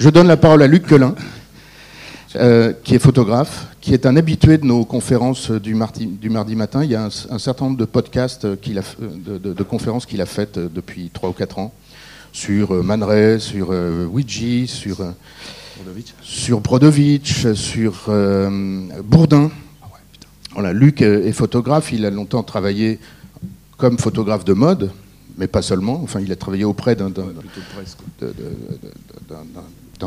Je donne la parole à Luc Quelin, euh, qui est photographe, qui est un habitué de nos conférences du mardi, du mardi matin. Il y a un, certain nombre de podcasts, a, de, conférences qu'il a faites depuis 3 ou 4 ans sur Man Ray, sur Ouija, sur, sur Brodovitch, sur Bourdin. Voilà, Luc est photographe, il a longtemps travaillé comme photographe de mode, mais pas seulement. Enfin, il a travaillé auprès d'un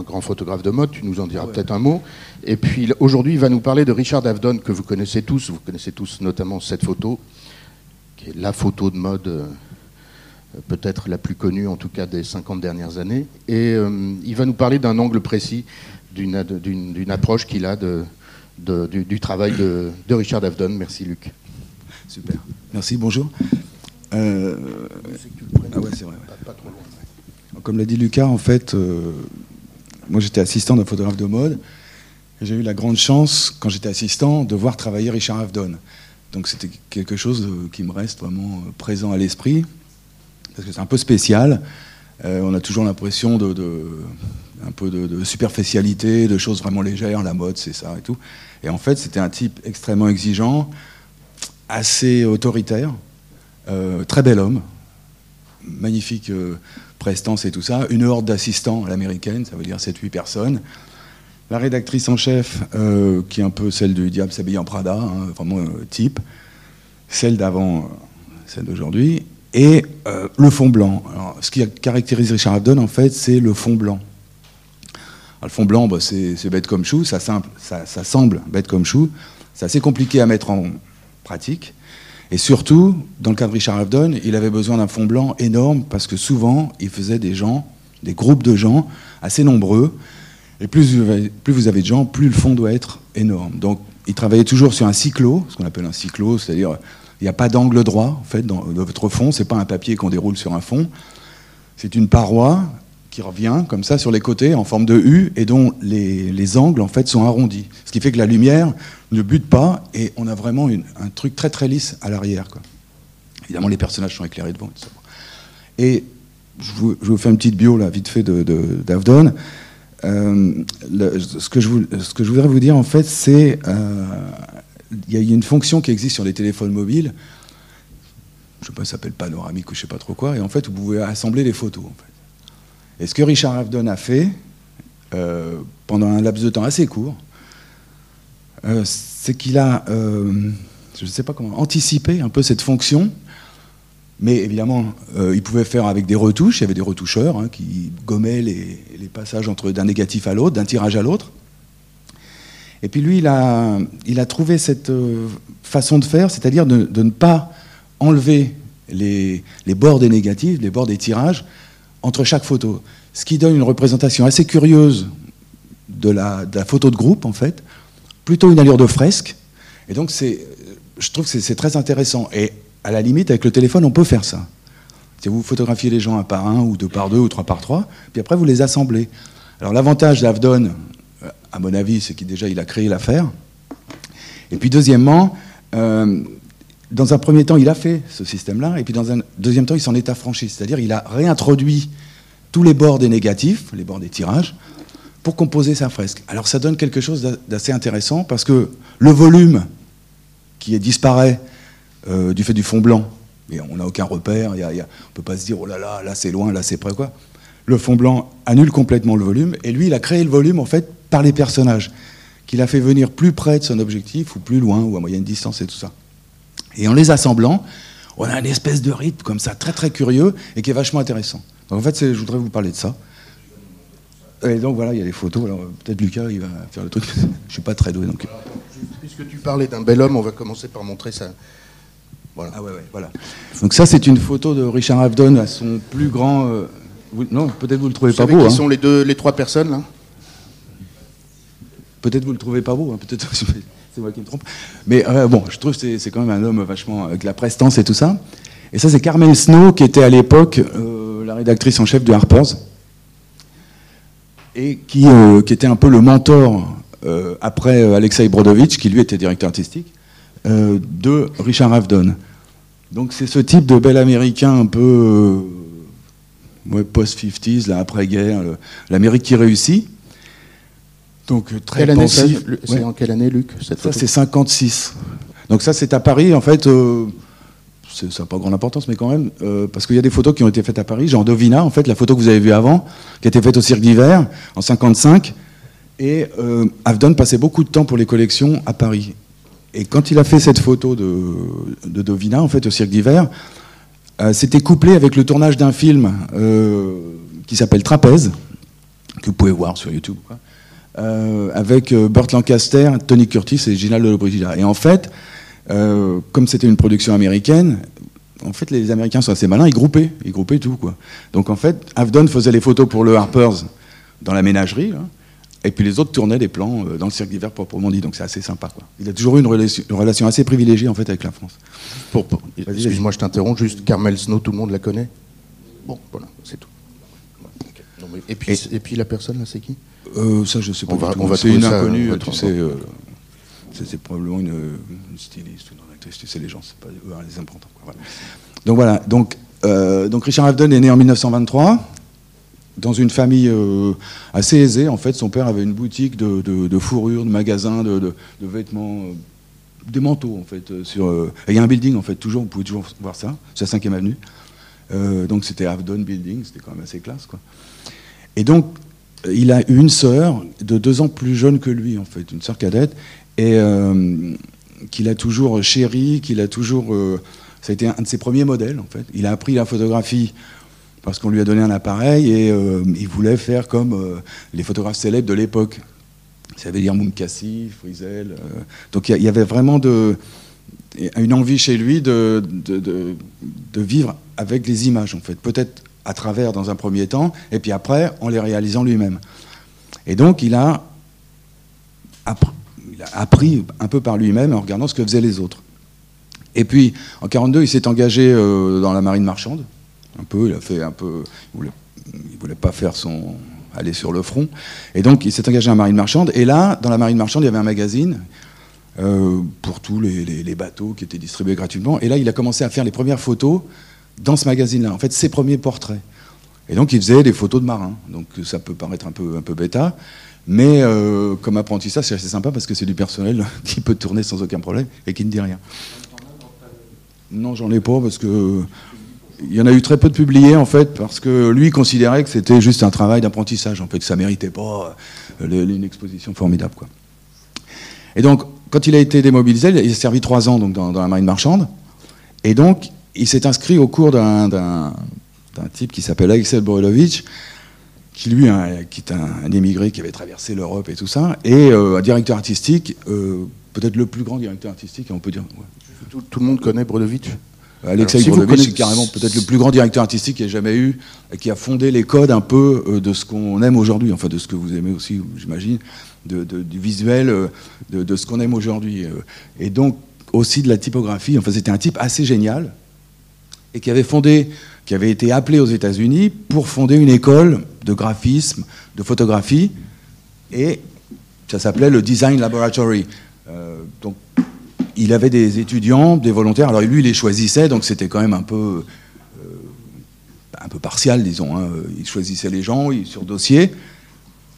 grand photographe de mode. Tu nous en diras peut-être un mot. Et puis aujourd'hui, il va nous parler de Richard Avedon, que vous connaissez tous. Vous connaissez tous notamment cette photo, qui est la photo de mode euh, peut-être la plus connue, en tout cas des 50 dernières années. Et euh, il va nous parler d'un angle précis, d'une approche qu'il a de, du, travail de, Richard Avedon. Merci Luc. Super. Merci, bonjour. Euh, ah ouais, c'est vrai. Comme l'a dit Lucas, en fait, euh, moi j'étais assistant d'un photographe de mode. Et j'ai eu la grande chance, quand j'étais assistant, de voir travailler Richard Avedon. Donc c'était quelque chose euh, qui me reste vraiment présent à l'esprit, parce que c'est un peu spécial. on a toujours l'impression de, un peu de, superficialité, de choses vraiment légères, la mode, c'est ça et tout. Et en fait, c'était un type extrêmement exigeant, assez autoritaire, euh, très bel homme, magnifique euh, prestance et tout ça, une horde d'assistants à l'américaine, ça veut dire 7-8 personnes. La rédactrice en chef, euh, qui est un peu celle du Diable s'habille en Prada, hein, vraiment type, celle d'avant, celle d'aujourd'hui, et le fond blanc. ce qui caractérise Richard Avedon, en fait, c'est le fond blanc le fond blanc, bah, c'est bête comme chou, ça, semble bête comme chou, c'est assez compliqué à mettre en pratique. Et surtout, dans le cas de Richard Avedon, il avait besoin d'un fond blanc énorme parce que souvent, il faisait des gens, des groupes de gens assez nombreux. Et plus vous avez, de gens, plus le fond doit être énorme. Donc, il travaillait toujours sur un cyclo, ce qu'on appelle un cyclo, c'est-à-dire il n'y a pas d'angle droit en fait dans, votre fond. C'est pas un papier qu'on déroule sur un fond. C'est une paroi qui revient comme ça sur les côtés en forme de U et dont les, angles en fait sont arrondis. Ce qui fait que la lumière ne bute pas et on a vraiment un truc très très lisse à l'arrière. Évidemment, les personnages sont éclairés devant. Et je vous, vous, fais une petite bio là, vite fait d'Avdon. De, euh, ce, que je ce que je voudrais vous dire en fait, c'est euh, il y a une fonction qui existe sur les téléphones mobiles. Je sais pas, ça s'appelle panoramique ou je sais pas trop quoi. Et en fait, vous pouvez assembler les photos. Et ce que Richard Avedon a fait, euh, pendant un laps de temps assez court, euh, c'est qu'il a, euh, je ne sais pas comment, anticipé un peu cette fonction. Mais évidemment, il pouvait faire avec des retouches. Il y avait des retoucheurs hein, qui gommaient les, passages entre d'un négatif à l'autre, d'un tirage à l'autre. Et puis lui, il a, trouvé cette façon de faire, c'est-à-dire de, ne pas enlever les, les bords des négatifs, les bords des tirages, entre chaque photo. Ce qui donne une représentation assez curieuse de la, photo de groupe, en fait, plutôt une allure de fresque. Et donc, je trouve que c'est très intéressant. Et à la limite, avec le téléphone, on peut faire ça. Si vous photographiez les gens un par un, ou deux par deux, ou trois par trois, puis après, vous les assemblez. Alors, l'avantage d'Avdon, euh, à mon avis, c'est qu'il déjà il a créé l'affaire. Et puis, deuxièmement, euh, dans un premier temps, il a fait ce système-là, et puis dans un deuxième temps, il s'en est affranchi. C'est-à-dire, il a réintroduit tous les bords des négatifs, les bords des tirages, pour composer sa fresque. Alors, ça donne quelque chose d'assez intéressant, parce que le volume qui disparaît euh, du fait du fond blanc, et on n'a aucun repère, on ne peut pas se dire, oh là là, là c'est loin, là c'est près, quoi. Le fond blanc annule complètement le volume, et lui, il a créé le volume, en fait, par les personnages, qu'il a fait venir plus près de son objectif, ou plus loin, ou à moyenne distance, et tout ça. Et en les assemblant, on a une espèce de rythme comme ça, très très curieux et qui est vachement intéressant. Donc en fait, je voudrais vous parler de ça. Et donc voilà, il y a les photos. Alors peut-être Lucas, il va faire le truc. je suis pas très doué donc. puisque tu parlais d'un bel homme, on va commencer par montrer ça. Voilà. Ah ouais, ouais, voilà. Donc ça, c'est une photo de Richard Avedon à son plus grand. Euh, non, peut-être vous le trouvez pas beau. Qui hein. sont les deux, les trois personnes là? Peut-être vous le trouvez pas beau. Hein. Peut-être. c'est moi qui me trompe. Mais euh, bon, je trouve que c'est quand même un homme vachement avec la prestance et tout ça. Et ça, c'est Carmen Snow, qui était à l'époque euh, la rédactrice en chef de Harper's, et qui, euh, était un peu le mentor, après Alexei Brodovitch, qui lui était directeur artistique, de Richard Avedon. Donc c'est ce type de bel américain un peu ouais, post-50s, l'après-guerre, l'Amérique qui réussit. Donc très quelle C'est en quelle année, Luc cette Ça, c'est 56. Donc ça, c'est à Paris, en fait. Euh, ça n'a pas grande importance, mais quand même, euh, parce qu'il y a des photos qui ont été faites à Paris. Genre Dovina, en fait, la photo que vous avez vue avant, qui a été faite au Cirque d'hiver en 55. Et euh, Avdon passait beaucoup de temps pour les collections à Paris. Et quand il a fait cette photo de, de Dovina, en fait, au Cirque d'hiver, euh, c'était couplé avec le tournage d'un film euh, qui s'appelle Trapèze, que vous pouvez voir sur YouTube, avec Burt Lancaster, Tony Curtis et Gina Lollobrigida. Et en fait, comme c'était une production américaine, en fait, les Américains sont assez malins, ils groupaient, ils groupaient tout, quoi. Donc en fait, Avdon faisait les photos pour le Harper's dans la ménagerie, et puis les autres tournaient des plans euh, dans le cirque d'hiver proprement dit. Donc c'est assez sympa. Quoi. Il a toujours eu une relation, assez privilégiée en fait avec la France. Pour, Excuse-moi, je t'interromps. Juste Carmel Snow, tout le monde la connaît? Bon, voilà, c'est tout. Et, puis, et, puis la personne là, c'est qui? Euh, Ça, je sais pas. On va, c'est une inconnue. Tu sais, euh, c'est probablement une, styliste ou une actrice. Tu sais, les gens, c'est pas eux les importants. Donc voilà. Donc, donc Richard Avedon est né en 1923 dans une famille euh, assez aisée. En fait, son père avait une boutique de, de, fourrures, de magasins, de, vêtements, euh, des manteaux, en fait. Euh, sur, il y a un building, en fait, toujours, vous pouvez toujours voir ça, c'est la 5e avenue. donc c'était Avdon Building, c'était quand même assez classe, quoi. Et donc, il a une sœur de deux ans plus jeune que lui, en fait, une sœur cadette, et qu'il a toujours chérie, qu'il a toujours... ça a été un de ses premiers modèles, en fait. Il a appris la photographie parce qu'on lui a donné un appareil et euh, il voulait faire comme euh, les photographes célèbres de l'époque. Ça veut dire Mounkassi, Frisell. Euh. donc il y, avait vraiment une envie chez lui de, de, vivre avec les images, en fait. Peut-être à travers dans un premier temps, et puis après en les réalisant lui-même. Et donc il a, appris, un peu par lui-même en regardant ce que faisaient les autres. Et puis en 42, il s'est engagé dans la marine marchande un peu, il a fait un peu, il voulait, pas faire son aller sur le front, et donc il s'est engagé en marine marchande. Et là, dans la marine marchande, il y avait un magazine euh, pour tous les, bateaux qui étaient distribués gratuitement. Et là, il a commencé à faire les premières photos dans ce magazine-là. En fait, ses premiers portraits. Et donc, il faisait des photos de marins. Donc, ça peut paraître un peu, un peu bêta. Mais euh, comme apprentissage, c'est assez sympa parce que c'est du personnel qui peut tourner sans aucun problème et qui ne dit rien. Non, j'en ai pas parce que il y en a eu très peu de publiés en fait parce que lui considérait que c'était juste un travail d'apprentissage en fait que ça méritait pas euh, une exposition formidable quoi. Et donc quand il a été démobilisé, il a servi trois ans donc dans, la marine marchande et donc il s'est inscrit au cours d'un type qui s'appelle Axel Borilovitch qui lui qui est un, émigré qui avait traversé l'Europe et tout ça et euh, un directeur artistique euh, peut-être le plus grand directeur artistique on peut dire. Tout, le monde connaît Borilovitch? Alexei si c'est carrément peut-être le plus grand directeur artistique qu'il ait jamais eu, qui a fondé les codes un peu euh, de ce qu'on aime aujourd'hui, enfin de ce que vous aimez aussi, j'imagine, du visuel, de, ce qu'on aime aujourd'hui. Et donc aussi de la typographie. Enfin, c'était un type assez génial, et qui avait fondé, qui avait été appelé aux États-Unis pour fonder une école de graphisme, de photographie, et ça s'appelait le Design Laboratory. donc il avait des étudiants, des volontaires. Alors lui, il les choisissait, donc c'était quand même un peu, euh, un peu partial, disons. Hein. Il choisissait les gens sur dossier.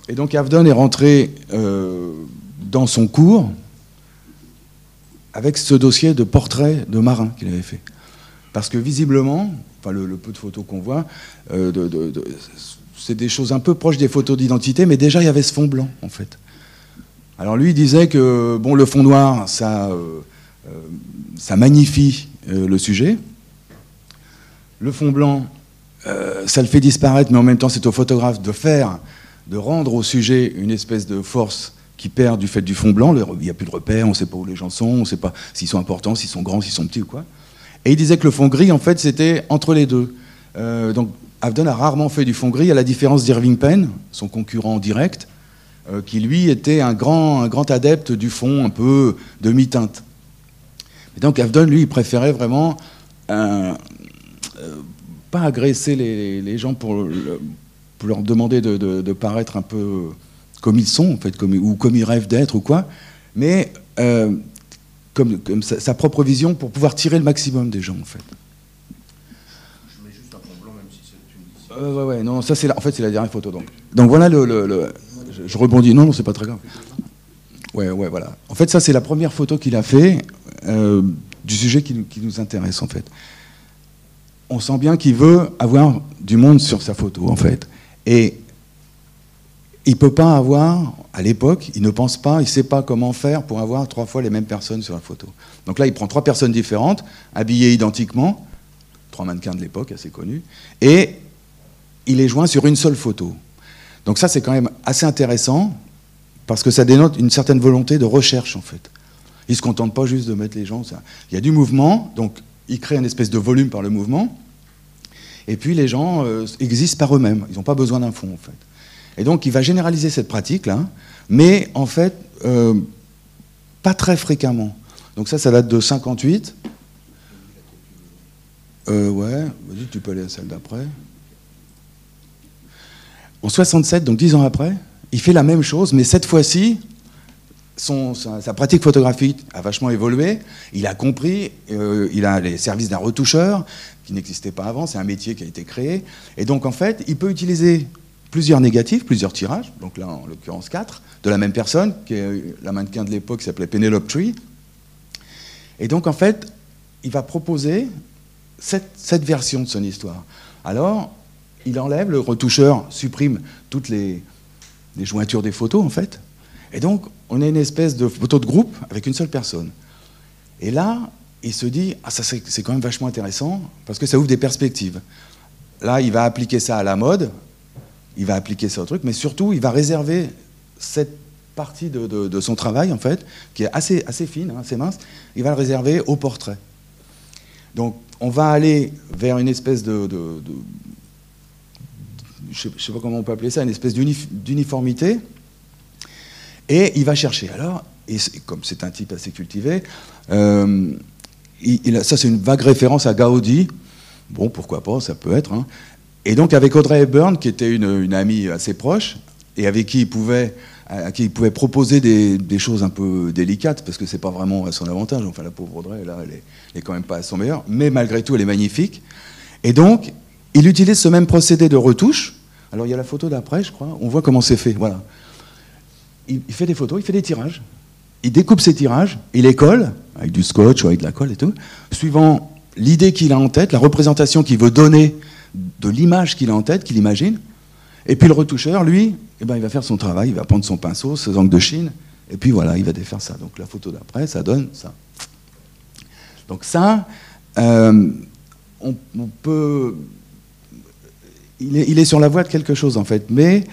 Et donc Avdon est rentré euh, dans son cours avec ce dossier de portrait de marin qu'il avait fait. Parce que visiblement, enfin le, peu de photos qu'on voit, euh, c'est des choses un peu proches des photos d'identité, mais déjà il y avait ce fond blanc en fait. Alors lui disait que bon, le fond noir, ça, euh, euh, ça magnifie le sujet. Le fond blanc, ça le fait disparaître, mais en même temps, c'est au photographe de faire, de rendre au sujet une espèce de force qui perd du fait du fond blanc. Il n'y a plus de repères, on ne sait pas où les gens sont, on ne sait pas s'ils sont importants, s'ils sont grands, s'ils sont petits ou quoi. Et il disait que le fond gris, en fait, c'était entre les deux. donc, Avdon a rarement fait du fond gris, à la différence d'Irving Penn, son concurrent direct, euh, qui lui était un grand, un grand adepte du fond un peu demi-teinte. Donc Avdon, lui, préférait vraiment euh, pas agresser les, gens pour, leur demander de, paraître un peu comme ils sont, en fait, ou comme ils rêvent d'être ou quoi, mais euh, comme, comme sa, sa, propre vision pour pouvoir tirer le maximum des gens, en fait. Je mets juste un fond blanc, même si c'est une... euh, Ouais, ouais, non, ça c'est en fait c'est la dernière photo donc. Donc voilà le, je, rebondis. Non, non, c'est pas très grave. Ouais, ouais, voilà. En fait, ça c'est la première photo qu'il a fait euh, du sujet qui, qui, nous intéresse en fait. On sent bien qu'il veut avoir du monde sur sa photo en fait, et il peut pas avoir à l'époque, il ne pense pas, il ne sait pas comment faire pour avoir trois fois les mêmes personnes sur la photo. Donc là, il prend trois personnes différentes, habillées identiquement, trois mannequins de l'époque assez connus, et il les joint sur une seule photo. Donc ça, c'est quand même assez intéressant, parce que ça dénote une certaine volonté de recherche, en fait. Il ne se contente pas juste de mettre les gens... Il y a du mouvement, donc il crée une espèce de volume par le mouvement, et puis les gens euh, existent par eux-mêmes, ils n'ont pas besoin d'un fond, en fait. Et donc il va généraliser cette pratique-là, mais en fait, euh, pas très fréquemment. Donc ça, ça date de 58. Euh, ouais, vas-y, tu peux aller à celle d'après. En 67, donc dix ans après, il fait la même chose, mais cette fois-ci, sa, pratique photographique a vachement évolué. Il a compris, euh, il a les services d'un retoucheur qui n'existait pas avant, c'est un métier qui a été créé. Et donc en fait, il peut utiliser plusieurs négatifs, plusieurs tirages, donc là en l'occurrence quatre, de la même personne, qui est la mannequin de l'époque qui s'appelait Penelope Tree. Et donc en fait, il va proposer cette, version de son histoire. Alors, il enlève, le retoucheur supprime toutes les, les jointures des photos en fait. Et donc, on a une espèce de photo de groupe avec une seule personne. Et là, il se dit, ah, ça c'est quand même vachement intéressant, parce que ça ouvre des perspectives. Là, il va appliquer ça à la mode, il va appliquer au truc, mais surtout, il va réserver cette partie de, son travail, en fait, qui est assez, assez fine, hein, assez mince, il va le réserver au portrait. Donc, on va aller vers une espèce de, je ne sais pas comment on peut appeler ça, une espèce d'uniformité, et il va chercher. Alors, comme c'est un type assez cultivé, euh, ça c'est une vague référence à Gaudi. Bon, pourquoi pas, ça peut être. Hein. Et donc avec Audrey Hepburn, qui était une, amie assez proche, et avec qui il pouvait, qui pouvait proposer des, choses un peu délicates, parce que c'est pas vraiment à son avantage. Enfin, la pauvre Audrey, là, elle est, quand même pas à son meilleur, mais malgré tout, elle est magnifique. Et donc, il utilise ce même procédé de retouche. Alors, il y a la photo d'après, je crois. On voit comment c'est fait. Voilà. Il, il, fait des photos, il fait des tirages. Il découpe ses tirages, il les colle, avec du scotch ou avec de la colle et tout, suivant l'idée qu'il a en tête, la représentation qu'il veut donner de l'image qu'il a en tête, qu'il imagine. Et puis le retoucheur, lui, eh ben, il va faire son travail, il va prendre son pinceau, ses angles de Chine, et puis voilà, il va défaire ça. Donc la photo d'après, ça donne ça. Donc ça, euh, on, peut... Il est, sur la voie de quelque chose en fait, mais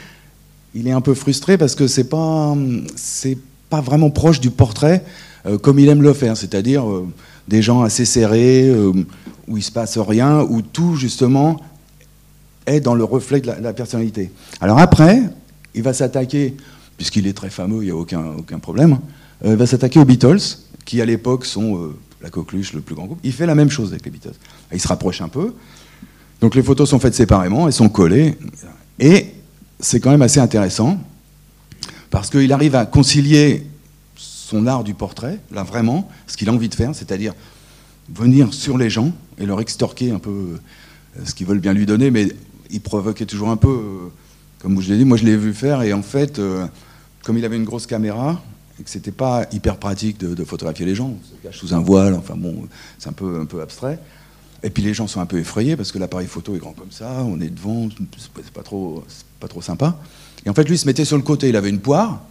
il est un peu frustré parce que c'est pas, c'est pas vraiment proche du portrait euh, comme il aime le faire, c'est-à-dire euh, des gens assez serrés, où il se passe rien, où tout justement est dans le reflet de la, personnalité. Alors après, il va s'attaquer, puisqu'il est très fameux, il n'y a aucun, aucun problème, euh, il va s'attaquer aux Beatles, qui à l'époque sont euh, la coqueluche, le plus grand groupe. Il fait la même chose avec les Beatles. Il se rapproche un peu. Donc les photos sont faites séparément, elles sont collées. Et c'est quand même assez intéressant, parce qu'il arrive à concilier son art du portrait, là vraiment, ce qu'il a envie de faire, c'est-à-dire venir sur les gens et leur extorquer un peu euh, ce qu'ils veulent bien lui donner, mais il provoquait toujours un peu, euh, comme je l'ai dit, moi je l'ai vu faire, et en fait, euh, comme il avait une grosse caméra, et que c'était pas hyper pratique de, photographier les gens, on se cache sous un voile, enfin bon, c'est un peu, un peu abstrait. Et puis les gens sont un peu effrayés parce que l'appareil photo est grand comme ça, on est devant, c'est pas trop, pas trop sympa. Et en fait, lui, il se mettait sur le côté, il avait une poire,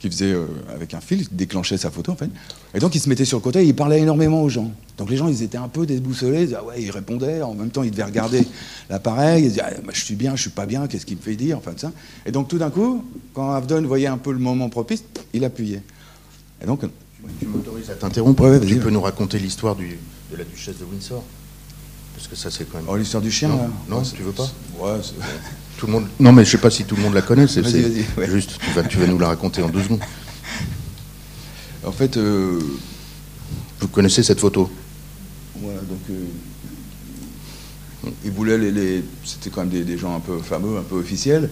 qui faisait euh, avec un fil, qui déclenchait sa photo en fait. Et donc il se mettait sur le côté et il parlait énormément aux gens. Donc les gens ils étaient un peu déboussolés, ils disaient, ah ouais, il répondait, en même temps ils devaient regarder l'appareil, ils disaient ah, je suis bien, je suis pas bien, qu'est-ce qu'il me fait dire, enfin ça. Et donc tout d'un coup, quand Avdon voyait un peu le moment propice, il appuyait. Et donc. Tu m'autorises à t'interrompre Tu peux nous raconter l'histoire de la duchesse de Windsor? Parce que ça c'est quand même. Oh, l'histoire du chien Non, là. non tu veux pas? Ouais, tout le monde... Non, mais je ne sais pas si tout le monde la connaît. C'est juste, tu vas, tu vas, nous la raconter en deux secondes. En fait, euh, vous connaissez cette photo Voilà, donc euh, ils voulaient les, c'était quand même des, gens un peu fameux, un peu officiels,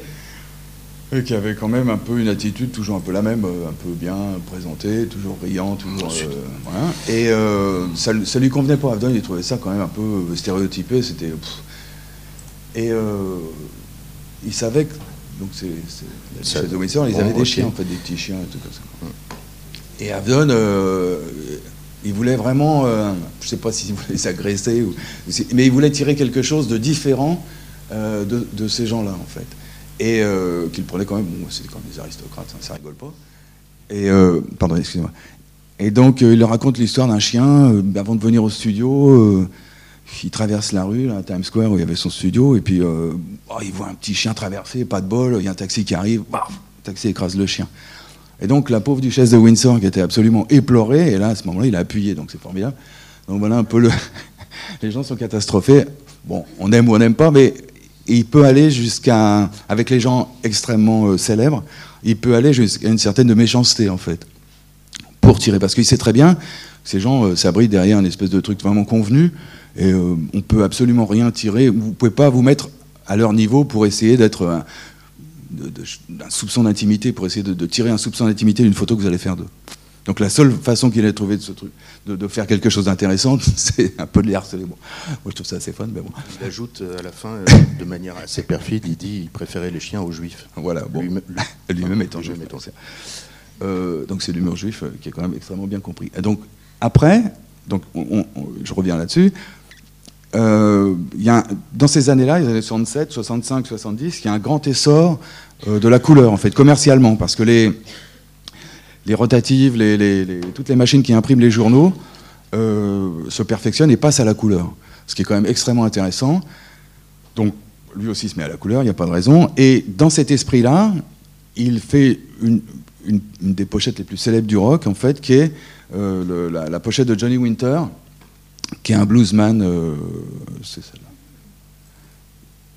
et qui avaient quand même un peu une attitude toujours un peu la même, euh, un peu bien présentée, toujours riant, toujours. voilà. Et ça, ça lui convenait pas. Abdon, il trouvait ça quand même un peu stéréotypé. C'était Et il savait que. Donc, c'est. The Windsor, ils avaient des chiens, en fait, des petits chiens et tout comme ça. Et Avdon, il voulait vraiment, je ne sais pas s'il voulait s'agresser, mais il voulait tirer quelque chose de différent de, de, ces gens-là, en fait. Et qu'il prenait quand même, bon, c'était quand même des aristocrates, ça, hein, ça rigole pas. Et, pardon, excusez-moi. Et donc, euh, il leur raconte l'histoire d'un chien. Euh, avant de venir au studio, euh, il traverse la rue, Times Square, où il y avait son studio, et puis oh, il voit un petit chien traverser, pas de bol, il y a un taxi qui arrive, le taxi écrase le chien. Et donc, la pauvre duchesse de Windsor, qui était absolument éplorée, et là, à ce moment-là, il a appuyé, donc c'est formidable. Donc voilà un peu le. Les gens sont catastrophés. Bon, on aime ou on n'aime pas, mais il peut aller jusqu'à. Avec les gens extrêmement célèbres, il peut aller jusqu'à une certaine méchanceté, en fait pour tirer. Parce qu'il sait très bien que ces gens euh, s'abritent derrière une espèce de truc vraiment convenu, et euh, on peut absolument rien tirer. Vous pouvez pas vous mettre à leur niveau pour essayer d'être un, soupçon d'intimité, pour essayer de, tirer un soupçon d'intimité d'une photo que vous allez faire d'eux. Donc la seule façon qu'il ait trouvé de, ce truc, de, faire quelque chose d'intéressant, c'est un peu de les harceler. Bon, moi je trouve ça assez fun, mais bon. Il ajoute euh, à la fin, de manière assez perfide, il dit qu'il préférait les chiens aux juifs. Voilà, bon. Lui-même étant juif. Euh, donc c'est l'humour juif euh, qui est quand même extrêmement bien compris. Et donc après, donc je reviens là-dessus, euh, y a, dans ces années-là, les années 67, 65, 70, il y a un grand essor de la couleur en fait, commercialement, parce que les, les rotatives, toutes les machines qui impriment les journaux se perfectionnent et passent à la couleur, ce qui est quand même extrêmement intéressant. Donc lui aussi se met à la couleur, il n'y a pas de raison. Et dans cet esprit-là, il fait une, une, des pochettes les plus célèbres du rock, en fait, qui est euh, la, pochette de Johnny Winter, qui est un bluesman, euh, c'est celle-là,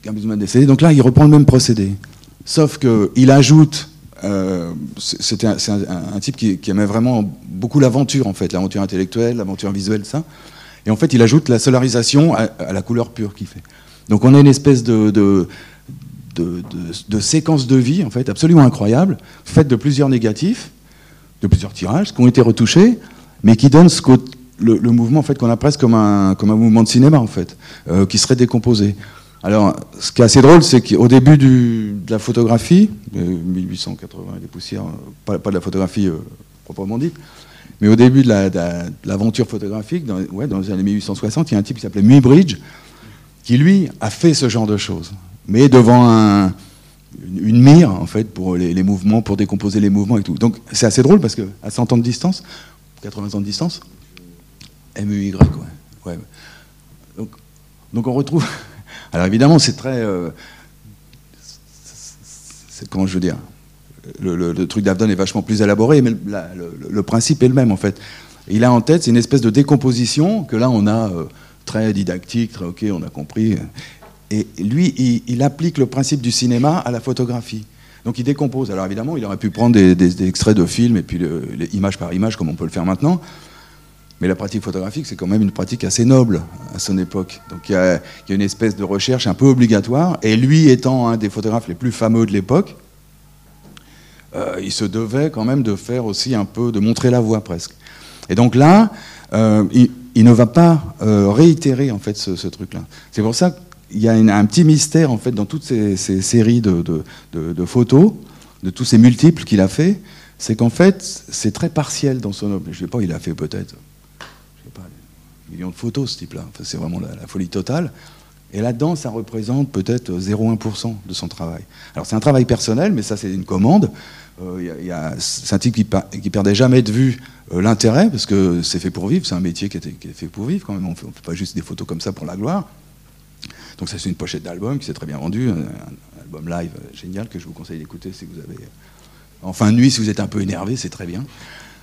un bluesman décédé. Donc là, il reprend le même procédé, sauf qu'il ajoute, euh, c'était un, type qui, aimait vraiment beaucoup l'aventure, en fait, l'aventure intellectuelle, l'aventure visuelle, ça. Et en fait, il ajoute la solarisation à, la couleur pure qu'il fait. Donc on a une espèce de, de, de vie, en fait, absolument incroyables, faites de plusieurs négatifs, de plusieurs tirages, qui ont été retouchés, mais qui donnent ce le, mouvement en fait, qu'on a comme un, comme un mouvement de cinéma, en fait, euh, qui serait décomposé. Alors, ce qui est assez drôle, c'est qu'au début de la photographie, 1880 des poussières, pas, pas, de la photographie euh, proprement dite, mais au début de l'aventure photographique, dans, ouais, dans les années 1860, il y a un type qui s'appelait Muybridge, qui lui a fait ce genre de choses mais devant une mire, en fait, pour les, mouvements, pour décomposer les mouvements et tout. Donc c'est assez drôle parce qu'à 100 ans de distance, 80 ans de distance, MUY, ouais. Donc, donc, on retrouve. Alors évidemment, c'est très. Euh, comment je veux dire le, truc d'Avdon est vachement plus élaboré, mais le, principe est le même en fait. Il a en tête, c'est une espèce de décomposition que là on a euh, très didactique, très ok, on a compris. Et lui, il, applique le principe du cinéma à la photographie. Donc il décompose. Alors évidemment, il aurait pu prendre des, extraits de films et puis les image par image, comme on peut le faire maintenant. Mais la pratique photographique, c'est quand même une pratique assez noble à son époque. Donc il y, a, une espèce de recherche un peu obligatoire. Et lui, étant un des photographes les plus fameux de l'époque, euh, il se devait quand même de faire aussi un peu, de montrer la voie presque. Et donc là, euh, il, ne va pas euh, réitérer en fait ce, truc-là. C'est pour ça que il y a un petit mystère en fait dans toutes ces, séries de, photos, de tous ces multiples qu'il a fait, c'est qu'en fait c'est très partiel dans son œuvre. Je sais pas, il a fait peut-être, je sais pas, millions de photos ce type-là. c'est vraiment la, folie totale. Et là-dedans, ça représente peut-être 0,1% de son travail. Alors c'est un travail personnel, mais ça c'est une commande. Euh, c'est un type qui, qui perdait jamais de vue euh, l'intérêt, parce que c'est fait pour vivre, c'est un métier qui, qui, est fait pour vivre quand même. On ne fait pas juste des photos comme ça pour la gloire. Donc ça c'est une pochette d'album qui s'est très bien vendue, un, album live génial que je vous conseille d'écouter si vous avez... En fin de nuit, si vous êtes un peu énervé, c'est très bien.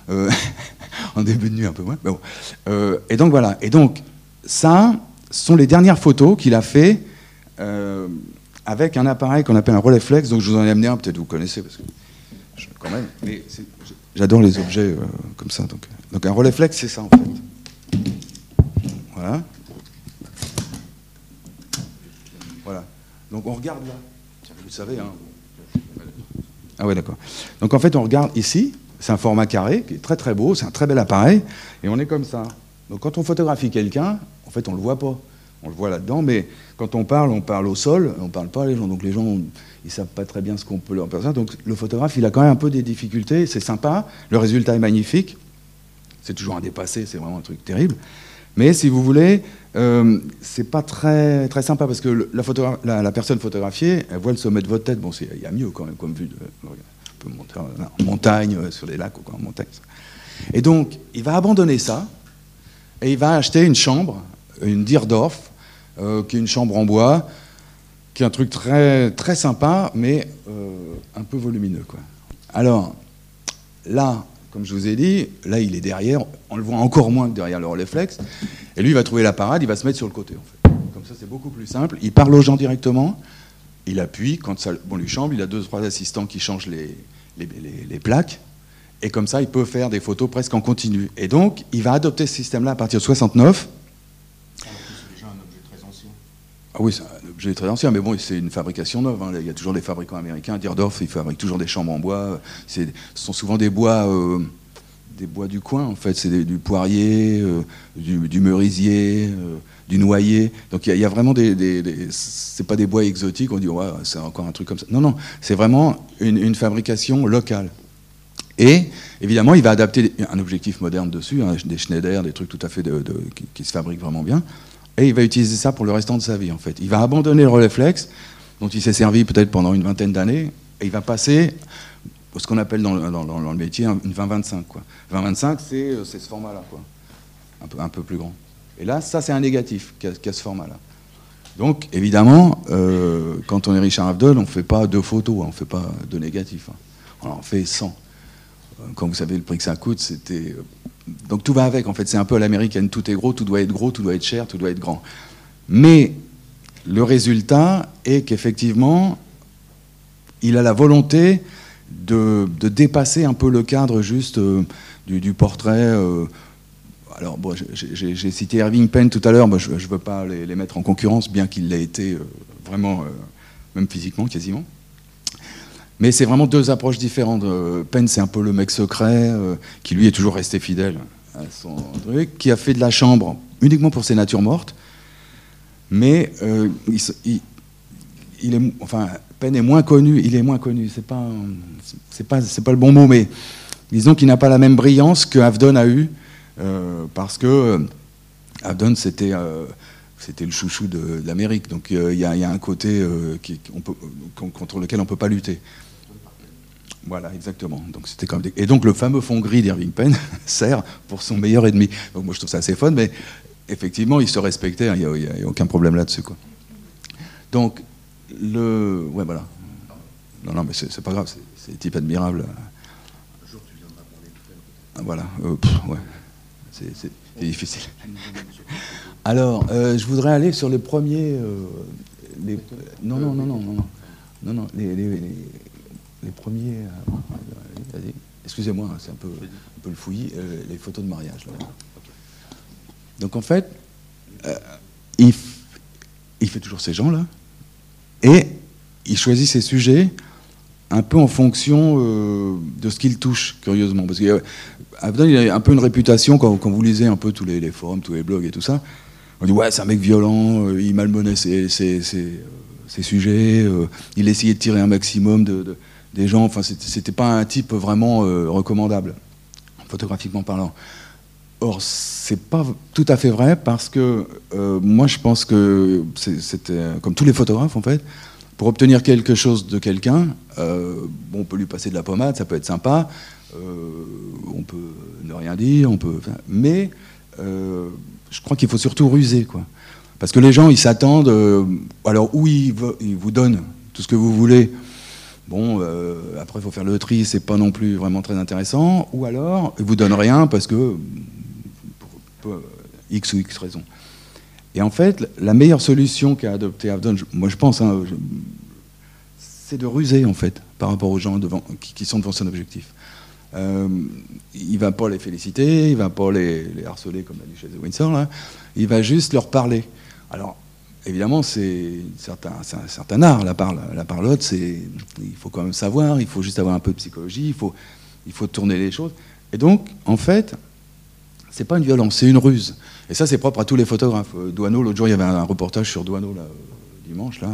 Euh, en début de nuit, un peu moins. bon. Euh, et donc voilà. Et donc ça, sont les dernières photos qu'il a fait euh, avec un appareil qu'on appelle un Rolleiflex. Donc je vous en ai amené un, peut-être vous connaissez parce que quand même. Mais j'adore les objets comme ça. Donc, donc un Rolleiflex, c'est ça en fait. Voilà. Donc on regarde là. Vous savez, hein. Ah ouais, d'accord. Donc en fait, on regarde ici. C'est un format carré qui est très très beau. C'est un très bel appareil. Et on est comme ça. Donc quand on photographie quelqu'un, en fait, on le voit pas. on le voit là-dedans, mais quand on parle, on parle au sol, on ne parle pas à les gens. Donc les gens, ils savent pas très bien ce qu'on peut leur faire. Donc le photographe, il a quand même un peu des difficultés. C'est sympa, le résultat est magnifique. C'est toujours un dépassé, c'est vraiment un truc terrible. Mais si vous voulez, euh, c'est pas très, très sympa parce que la, la, personne photographiée, elle voit le sommet de votre tête. Bon, il y a mieux quand même comme vue. De, peut monter en, montagne, euh, sur les lacs ou quoi, en montagne. Et donc, il va abandonner ça et il va acheter une chambre, une Dierdorf, euh, qui est une chambre en bois, qui est un truc très, très sympa, mais euh, un peu volumineux. Quoi. Alors, là, comme je vous ai dit, là, il est derrière, on le voit encore moins que derrière le réflexe, et lui, il va trouver la parade, il va se mettre sur le côté, en fait. Comme ça, c'est beaucoup plus simple. Il parle aux gens directement, il appuie, quand ça lui chambre, il a deux, trois assistants qui changent les, les, plaques, et comme ça, il peut faire des photos presque en continu. Et donc, il va adopter ce système-là à partir de 69. Ah oui, c'est un objet très ancien, mais bon, c'est une fabrication neuve. Hein. Il y a toujours des fabricants américains. Dierdorf, ils fabriquent toujours des chambres en bois. Ce sont souvent des bois, euh, des bois du coin, en fait. C'est du poirier, euh, du, merisier, euh, du noyer. Donc il y, a vraiment des. c'est pas des bois exotiques. On dit, ouais, c'est encore un truc comme ça. Non, non, c'est vraiment une fabrication locale. Et évidemment, il va adapter un objectif moderne dessus, hein, des Schneider, des trucs tout à fait qui, se fabriquent vraiment bien. Et il va utiliser ça pour le restant de sa vie, en fait. Il va abandonner le réflexe, dont il s'est servi peut-être pendant une vingtaine d'années, et il va passer ce qu'on appelle dans, le métier une 20-25. 20-25, euh, c'est ce format-là, quoi. Un peu, un peu plus grand. Et là, ça, c'est un négatif qui a, ce format-là. Donc, évidemment, euh, quand on est Richard Abdel, on ne fait pas deux photos, hein, on ne fait pas deux négatifs. Hein. On en fait 100 quand vous savez le prix que ça coûte, c'était. Euh, donc tout va avec, en fait, c'est un peu à l'américaine, tout est gros, tout doit être gros, tout doit être cher, tout doit être grand. Mais le résultat est qu'effectivement, il a la volonté de, dépasser un peu le cadre juste euh, du, portrait. Euh, alors, bon, j'ai cité Irving Penn tout à l'heure, je ne veux pas les, mettre en concurrence, bien qu'il l'ait été vraiment, même physiquement quasiment. Mais c'est vraiment deux approches différentes. Euh, Penn, c'est un peu le mec secret, euh, qui lui est toujours resté fidèle à son truc, qui a fait de la chambre uniquement pour ses natures mortes. Mais euh, il, est, enfin, Penn est moins connu, il est moins connu, c'est pas, pas, pas le bon mot, mais disons qu'il n'a pas la même brillance que Avdon a eu, parce que Avdon, c'était c'était le chouchou de, l'Amérique. Donc il y, a un côté qui, on peut, contre lequel on ne peut pas lutter. Voilà, exactement. Donc, c'était comme Et donc, le fameux fond gris d'Irving Penn sert pour son meilleur ennemi. Donc, moi, je trouve ça assez fun, mais effectivement, il se respectait, il n'y a, aucun problème là-dessus. Quoi. Donc, le. Ouais, voilà. Non, non, mais c'est pas grave, c'est des types admirables. Un jour, tu viendras parler Voilà, euh, ouais. C'est difficile. Alors, euh, je voudrais aller sur les premiers. Euh. Non, non, non, non, non, non, les, premiers. Euh, excusez-moi, hein, c'est un peu, un le fouillis, les photos de mariage. Donc en fait, il, il, fait toujours ces gens-là, et il choisit ses sujets un peu en fonction de ce qu'il touche, curieusement. Parce qu'il il a un peu une réputation, quand, vous lisez un peu tous les, forums, tous les blogs et tout ça, on dit ouais, c'est un mec violent, il malmenait ses, ses, ses, sujets, il essayait de tirer un maximum de des gens. Enfin, c'était pas un type vraiment euh, recommandable, photographiquement parlant. Or, c'est pas tout à fait vrai parce que euh, moi, je pense que c'était comme tous les photographes en fait. Pour obtenir quelque chose de quelqu'un, euh, bon, on peut lui passer de la pommade, ça peut être sympa. On peut ne rien dire, on peut. Mais je crois qu'il faut surtout ruser, quoi. Parce que les gens, ils s'attendent. alors, où ils, ils vous donnent tout ce que vous voulez Bon, euh, après, il faut faire le tri, c'est pas non plus vraiment très intéressant. Ou alors, il vous donne rien parce que, pour, X ou X raison. Et en fait, la meilleure solution qu'a adopté Avdon, moi je pense, hein, c'est de ruser en fait par rapport aux gens devant, qui, sont devant son objectif. Euh, il va pas les féliciter, il va pas les, harceler comme la duchesse de Windsor, là. il va juste leur parler. Alors, évidemment, c'est un certain art, la, la parlotte, il faut quand même savoir, il faut juste avoir un peu de psychologie, il faut, il faut tourner les choses. Et donc, en fait, c'est pas une violence, c'est une ruse. Et ça, c'est propre à tous les photographes. Euh, Douaneau, l'autre jour, il y avait un reportage sur Douaneau, là, euh, dimanche, là.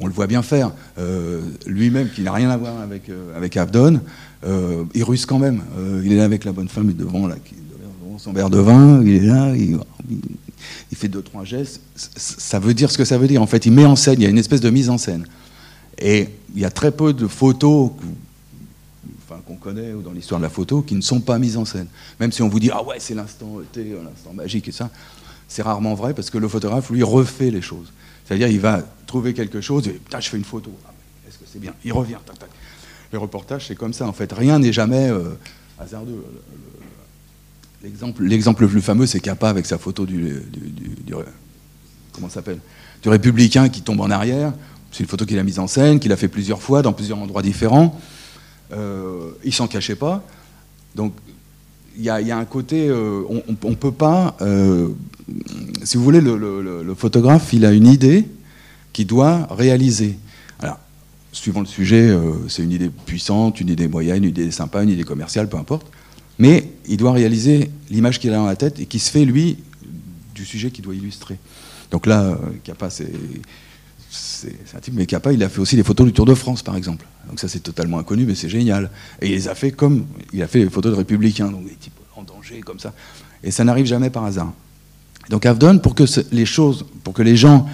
Euh, on le voit bien faire. Lui-même, qui n'a rien à voir avec, avec Abdon, il ruse quand même. il est là avec la bonne femme devant, là, devant son verre de vin, il est là, il, fait deux, trois gestes. Ça veut dire ce que ça veut dire. En fait, il met en scène, il y a une espèce de mise en scène. Et il y a très peu de photos qu'on connaît ou dans l'histoire de la photo qui ne sont pas mises en scène. Même si on vous dit ah ouais c'est l'instant l'instant magique et ça, c'est rarement vrai parce que le photographe lui refait les choses. C'est-à-dire il va trouver quelque chose et putain je fais une photo. Ah, est-ce que c'est bien? Il revient. Tac, tac. Les reportages c'est comme ça en fait. Rien n'est jamais euh, hasardeux. L'exemple, le plus fameux c'est Capa avec sa photo du, du, comment s'appelle? Du républicain qui tombe en arrière. C'est une photo qu'il a mise en scène, qu'il a fait plusieurs fois dans plusieurs endroits différents. Euh, il s'en cachait pas. Donc il y, a un côté, euh, on ne peut pas, euh, si vous voulez, le, photographe, il a une idée qu'il doit réaliser. Alors, suivant le sujet, c'est une idée puissante, une idée moyenne, une idée sympa, une idée commerciale, peu importe. Mais il doit réaliser l'image qu'il a dans la tête et qui se fait, lui, du sujet qu'il doit illustrer. Donc là, Capa, c'est c'est un type, mais Capa, il a fait aussi des photos du Tour de France, par exemple. Donc ça, c'est totalement inconnu, mais c'est génial. Et il les a fait comme, il a fait des photos de républicains, donc des types en danger, comme ça. Et ça n'arrive jamais par hasard. Donc Avdon, pour que les choses, pour que les gens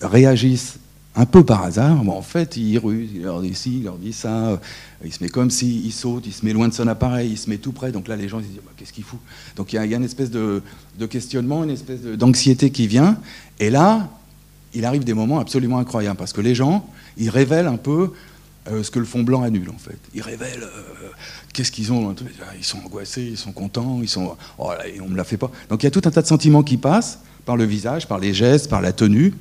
réagissent un peu par hasard, bon, en fait, il ruse, il leur dit ci, il leur dit ça, euh, il se met comme si, il saute, il se met loin de son appareil, il se met tout près, donc là, les gens se disent, bah, qu'est-ce qu'il fout? Donc il y, a une espèce de questionnement, une espèce d'anxiété qui vient, et là, il arrive des moments absolument incroyables, parce que les gens, ils révèlent un peu euh, ce que le fond blanc annule, en fait. Ils révèlent euh, qu'est-ce qu'ils ont. Ils sont angoissés, ils sont contents, ils sont. Oh là, on me la fait pas. Donc il y a tout un tas de sentiments qui passent par le visage, par les gestes, par la tenue.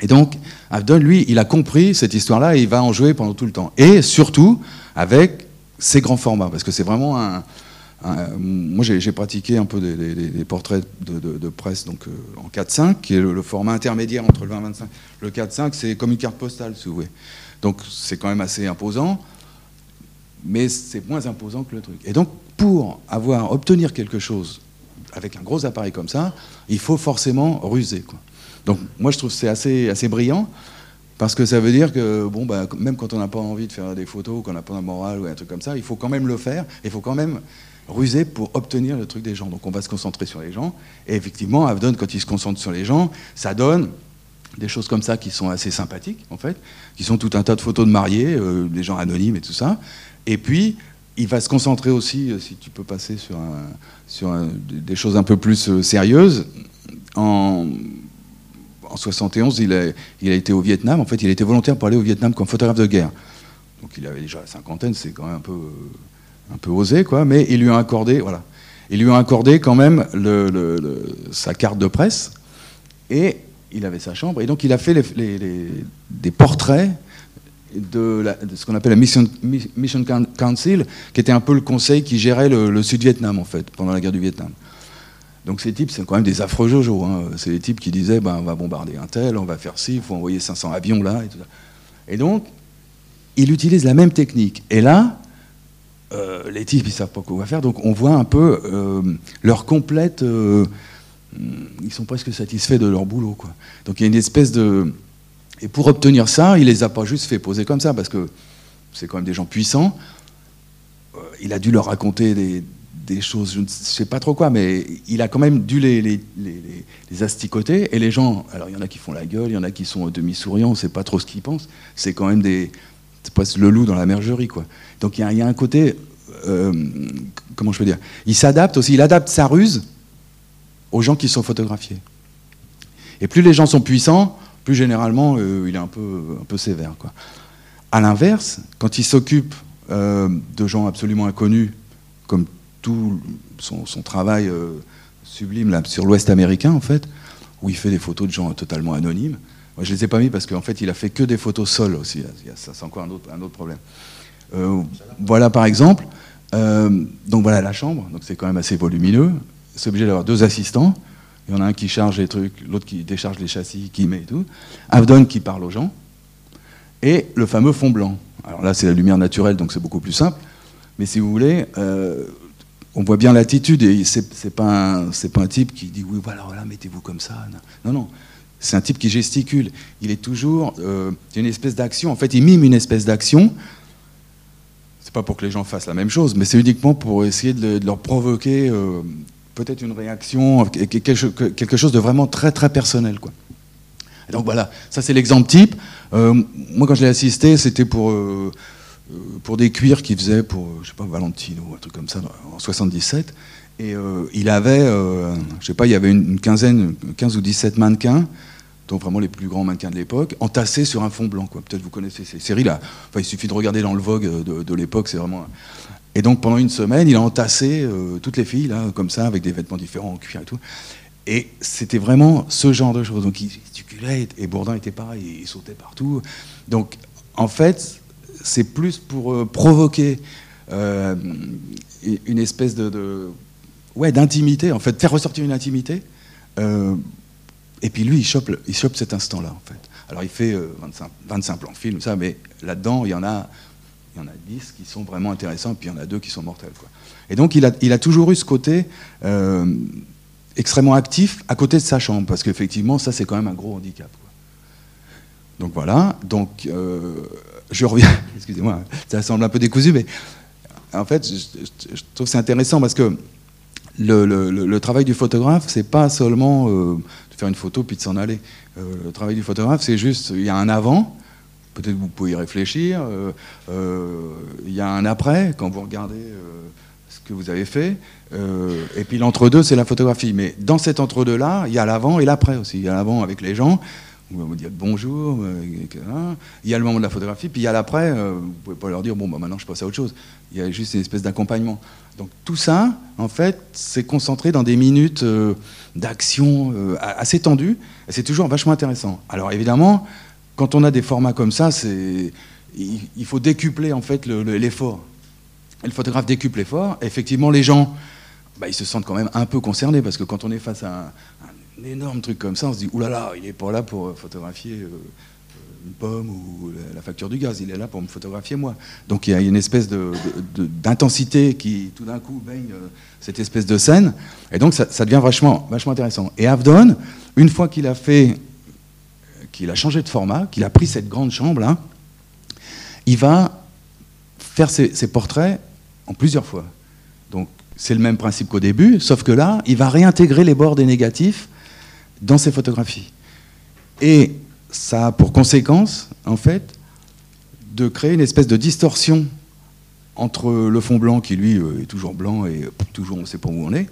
Et donc, Abdon, lui, il a compris cette histoire-là et il va en jouer pendant tout le temps. Et surtout, avec ses grands formats, parce que c'est vraiment un, moi, j'ai pratiqué un peu des, portraits de, presse donc, euh, en 4-5, qui est le, format intermédiaire entre le 20 et 25. Le 4-5, c'est comme une carte postale, si vous voulez. Donc, c'est quand même assez imposant, mais c'est moins imposant que le truc. Et donc, pour avoir, obtenir quelque chose avec un gros appareil comme ça, il faut forcément ruser. Donc, moi, je trouve que c'est assez, assez brillant. Parce que ça veut dire que, bon, bah, même quand on n'a pas envie de faire des photos, qu'on n'a pas de morale ou un truc comme ça, il faut quand même le faire. Il faut quand même rusé pour obtenir le truc des gens. Donc on va se concentrer sur les gens. Et effectivement, Avdon, quand il se concentre sur les gens, ça donne des choses comme ça qui sont assez sympathiques, en fait, qui sont tout un tas de photos de mariés, euh, des gens anonymes et tout ça. Et puis, il va se concentrer aussi, euh, si tu peux passer sur, sur des choses un peu plus euh, sérieuses. En, en 71, il a, il a été au Vietnam. En fait, il a été volontaire pour aller au Vietnam comme photographe de guerre. Donc il avait déjà la cinquantaine, c'est quand même un peu un peu osé, quoi, mais ils lui ont accordé, voilà, ils lui ont accordé quand même le, sa carte de presse, et il avait sa chambre, et donc il a fait des portraits de, ce qu'on appelle la Mission, Council, qui était un peu le conseil qui gérait le, Sud-Vietnam, en fait, pendant la guerre du Vietnam. Donc ces types, c'est quand même des affreux jojo. Hein. C'est des types qui disaient, ben, on va bombarder un tel, on va faire ci, il faut envoyer 500 avions là. Et donc, il utilise la même technique. Et là, euh, les types, ils savent pas quoi faire, donc on voit un peu euh, leur complète. Euh, ils sont presque satisfaits de leur boulot, quoi. Donc il y a une espèce de. Et pour obtenir ça, il les a pas juste fait poser comme ça, parce que c'est quand même des gens puissants. il a dû leur raconter des, choses, je ne sais pas trop quoi, mais il a quand même dû les, asticoter. Et les gens, alors il y en a qui font la gueule, il y en a qui sont demi-souriants, on ne sait pas trop ce qu'ils pensent. C'est quand même des, c'est presque le loup dans la mergerie, quoi. Donc il y, a un côté, euh, comment je peux dire, il s'adapte aussi, il adapte sa ruse aux gens qui sont photographiés. Et plus les gens sont puissants, plus généralement euh, il est un peu, un peu sévère, quoi. À l'inverse, quand il s'occupe euh, de gens absolument inconnus, comme tout son, travail sublime là, sur l'Ouest américain, en fait, où il fait des photos de gens totalement anonymes, moi, je ne les ai pas mis parce qu'en fait, il a fait que des photos seules aussi. Ça, c'est encore un autre, un autre problème. Euh, voilà, par exemple. Euh, donc voilà la chambre. Donc c'est quand même assez volumineux. C'est obligé d'avoir deux assistants. Il y en a un qui charge les trucs, l'autre qui décharge les châssis, qui met et tout. Avdon qui parle aux gens. Et le fameux fond blanc. Alors là, c'est la lumière naturelle, donc c'est beaucoup plus simple. Mais si vous voulez, euh, on voit bien l'attitude, et c'est pas, un, pas un type qui dit oui, voilà, mettez-vous comme ça. Non, non. C'est un type qui gesticule. Il est toujours. Euh, une espèce d'action. En fait, il mime une espèce d'action. C'est pas pour que les gens fassent la même chose, mais c'est uniquement pour essayer de, leur provoquer euh, peut-être une réaction, quelque chose de vraiment très très personnel. Quoi. donc voilà, ça c'est l'exemple type. Euh, moi quand je l'ai assisté, c'était pour, euh, pour des cuirs qu'il faisait pour, je sais pas, Valentino, un truc comme ça, en 77. Et il avait, je sais pas, il y avait une quinzaine, 15 ou 17 mannequins donc vraiment les plus grands mannequins de l'époque, entassés sur un fond blanc. Peut-être vous connaissez ces séries-là. Enfin, il suffit de regarder dans le Vogue de, l'époque, c'est vraiment. Et donc pendant une semaine, il a entassé euh, toutes les filles, là, comme ça, avec des vêtements différents en cuir et tout. Et c'était vraiment ce genre de choses. Donc il gesticulait, et Bourdin était pareil, il sautait partout. Donc en fait, c'est plus pour euh, provoquer euh, une espèce de, ouais, d'intimité, en fait, faire ressortir une intimité. Et puis lui, il chope, il chope cet instant-là, en fait. Alors il fait 25, euh, 25 plans film, ça, mais là-dedans, il y en a, il y en a 10 qui sont vraiment intéressants, puis il y en a deux qui sont mortels. Et donc il a, toujours eu ce côté euh, extrêmement actif à côté de sa chambre, parce qu'effectivement, ça c'est quand même un gros handicap. Donc voilà, donc euh, je reviens, excusez-moi, ça semble un peu décousu, mais en fait, je, je trouve c'est intéressant parce que le, travail du photographe, c'est pas seulement faire une photo puis de s'en aller. Euh, le travail du photographe, c'est juste, il y a un avant, peut-être vous pouvez y réfléchir, euh, euh, il y a un après, quand vous regardez ce que vous avez fait, et puis l'entre-deux, c'est la photographie. Mais dans cet entre-deux-là, il y a l'avant et l'après aussi. Il y a l'avant avec les gens, vous vous dire bonjour, il y a le moment de la photographie, puis il y a l'après, vous ne pouvez pas leur dire, bon, bah, maintenant je passe à autre chose. Il y a juste une espèce d'accompagnement. Donc tout ça, en fait, c'est concentré dans des minutes euh, d'action euh, assez tendues, c'est toujours vachement intéressant. Alors évidemment, quand on a des formats comme ça, c'est il, faut décupler en fait l'effort. Le, photographe décuple l'effort. Effectivement, les gens, bah, ils se sentent quand même un peu concernés parce que quand on est face à un, énorme truc comme ça, on se dit oulala, il n'est pas là pour photographier. Euh, une pomme ou la facture du gaz. Il est là pour me photographier moi. Donc il y a une espèce d'intensité qui tout d'un coup baigne euh, cette espèce de scène. Et donc ça, devient vachement, vachement intéressant. Et Avdon, une fois qu'il a fait, qu'il a changé de format, qu'il a pris cette grande chambre là, il va faire ses, ses portraits en plusieurs fois. Donc c'est le même principe qu'au début, sauf que là, il va réintégrer les bords des négatifs dans ses photographies. Et ça a pour conséquence, en fait, de créer une espèce de distorsion entre le fond blanc, qui lui euh, est toujours blanc et toujours on sait pas où on est,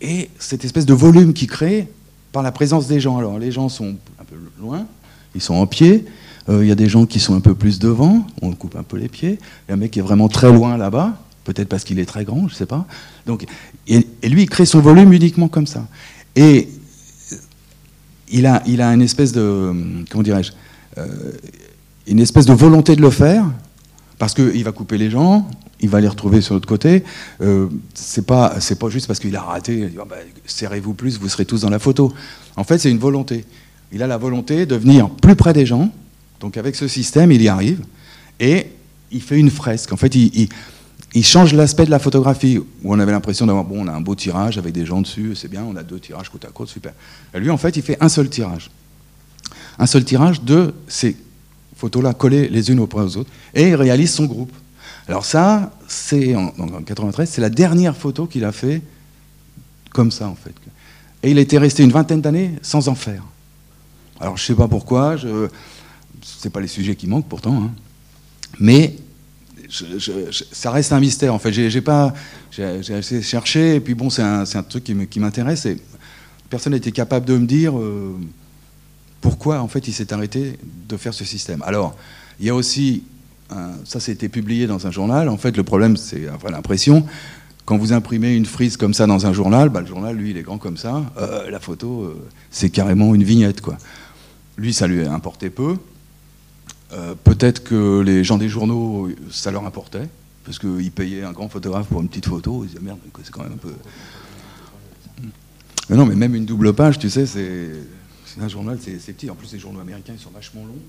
et cette espèce de volume qui crée par la présence des gens. Alors les gens sont un peu loin, ils sont en pied, euh, il y a des gens qui sont un peu plus devant, on coupe un peu les pieds, il y a un mec qui est vraiment très loin là-bas, peut-être parce qu'il est très grand, je ne sais pas. Et, lui, il crée son volume uniquement comme ça. Et il a, il a une espèce de, comment dirais-je, euh, une espèce de volonté de le faire, parce qu'il va couper les gens, il va les retrouver sur l'autre côté. Euh, c'est pas, c'est pas juste parce qu'il a raté. Oh, bah, serrez-vous plus, vous serez tous dans la photo. En fait, c'est une volonté. Il a la volonté de venir plus près des gens. Donc avec ce système, il y arrive et il fait une fresque. En fait, il, il change l'aspect de la photographie, où on avait l'impression d'avoir, bon, on a un beau tirage avec des gens dessus, c'est bien, on a deux tirages côte à côte, super. Et lui, en fait, il fait un seul tirage. Un seul tirage de ces photos-là collées les unes auprès aux autres, et il réalise son groupe. Alors ça, c'est en, en 93, c'est la dernière photo qu'il a fait comme ça, en fait. Et il était resté une vingtaine d'années sans en faire. Alors je sais pas pourquoi, je... c'est pas les sujets qui manquent pourtant, hein. mais ça reste un mystère. En fait, j'ai pas, j'ai chercher, et puis bon, c'est un, un, truc qui m'intéresse, et personne n'était capable de me dire euh, pourquoi, en fait, il s'est arrêté de faire ce système. Alors, il y a aussi, ça, été publié dans un journal. En fait, le problème, c'est après l'impression. Quand vous imprimez une frise comme ça dans un journal, bah, le journal, lui, il est grand comme ça. Euh, la photo, euh, c'est carrément une vignette, quoi. Lui, ça lui a importé peu. Euh, peut-être que les gens des journaux, ça leur importait, parce qu'ils payaient un grand photographe pour une petite photo. Ils disaient merde, c'est quand même un peu. Mais non, mais même une double page, tu sais, c'est un journal, c'est petit. En plus, les journaux américains, ils sont vachement longs.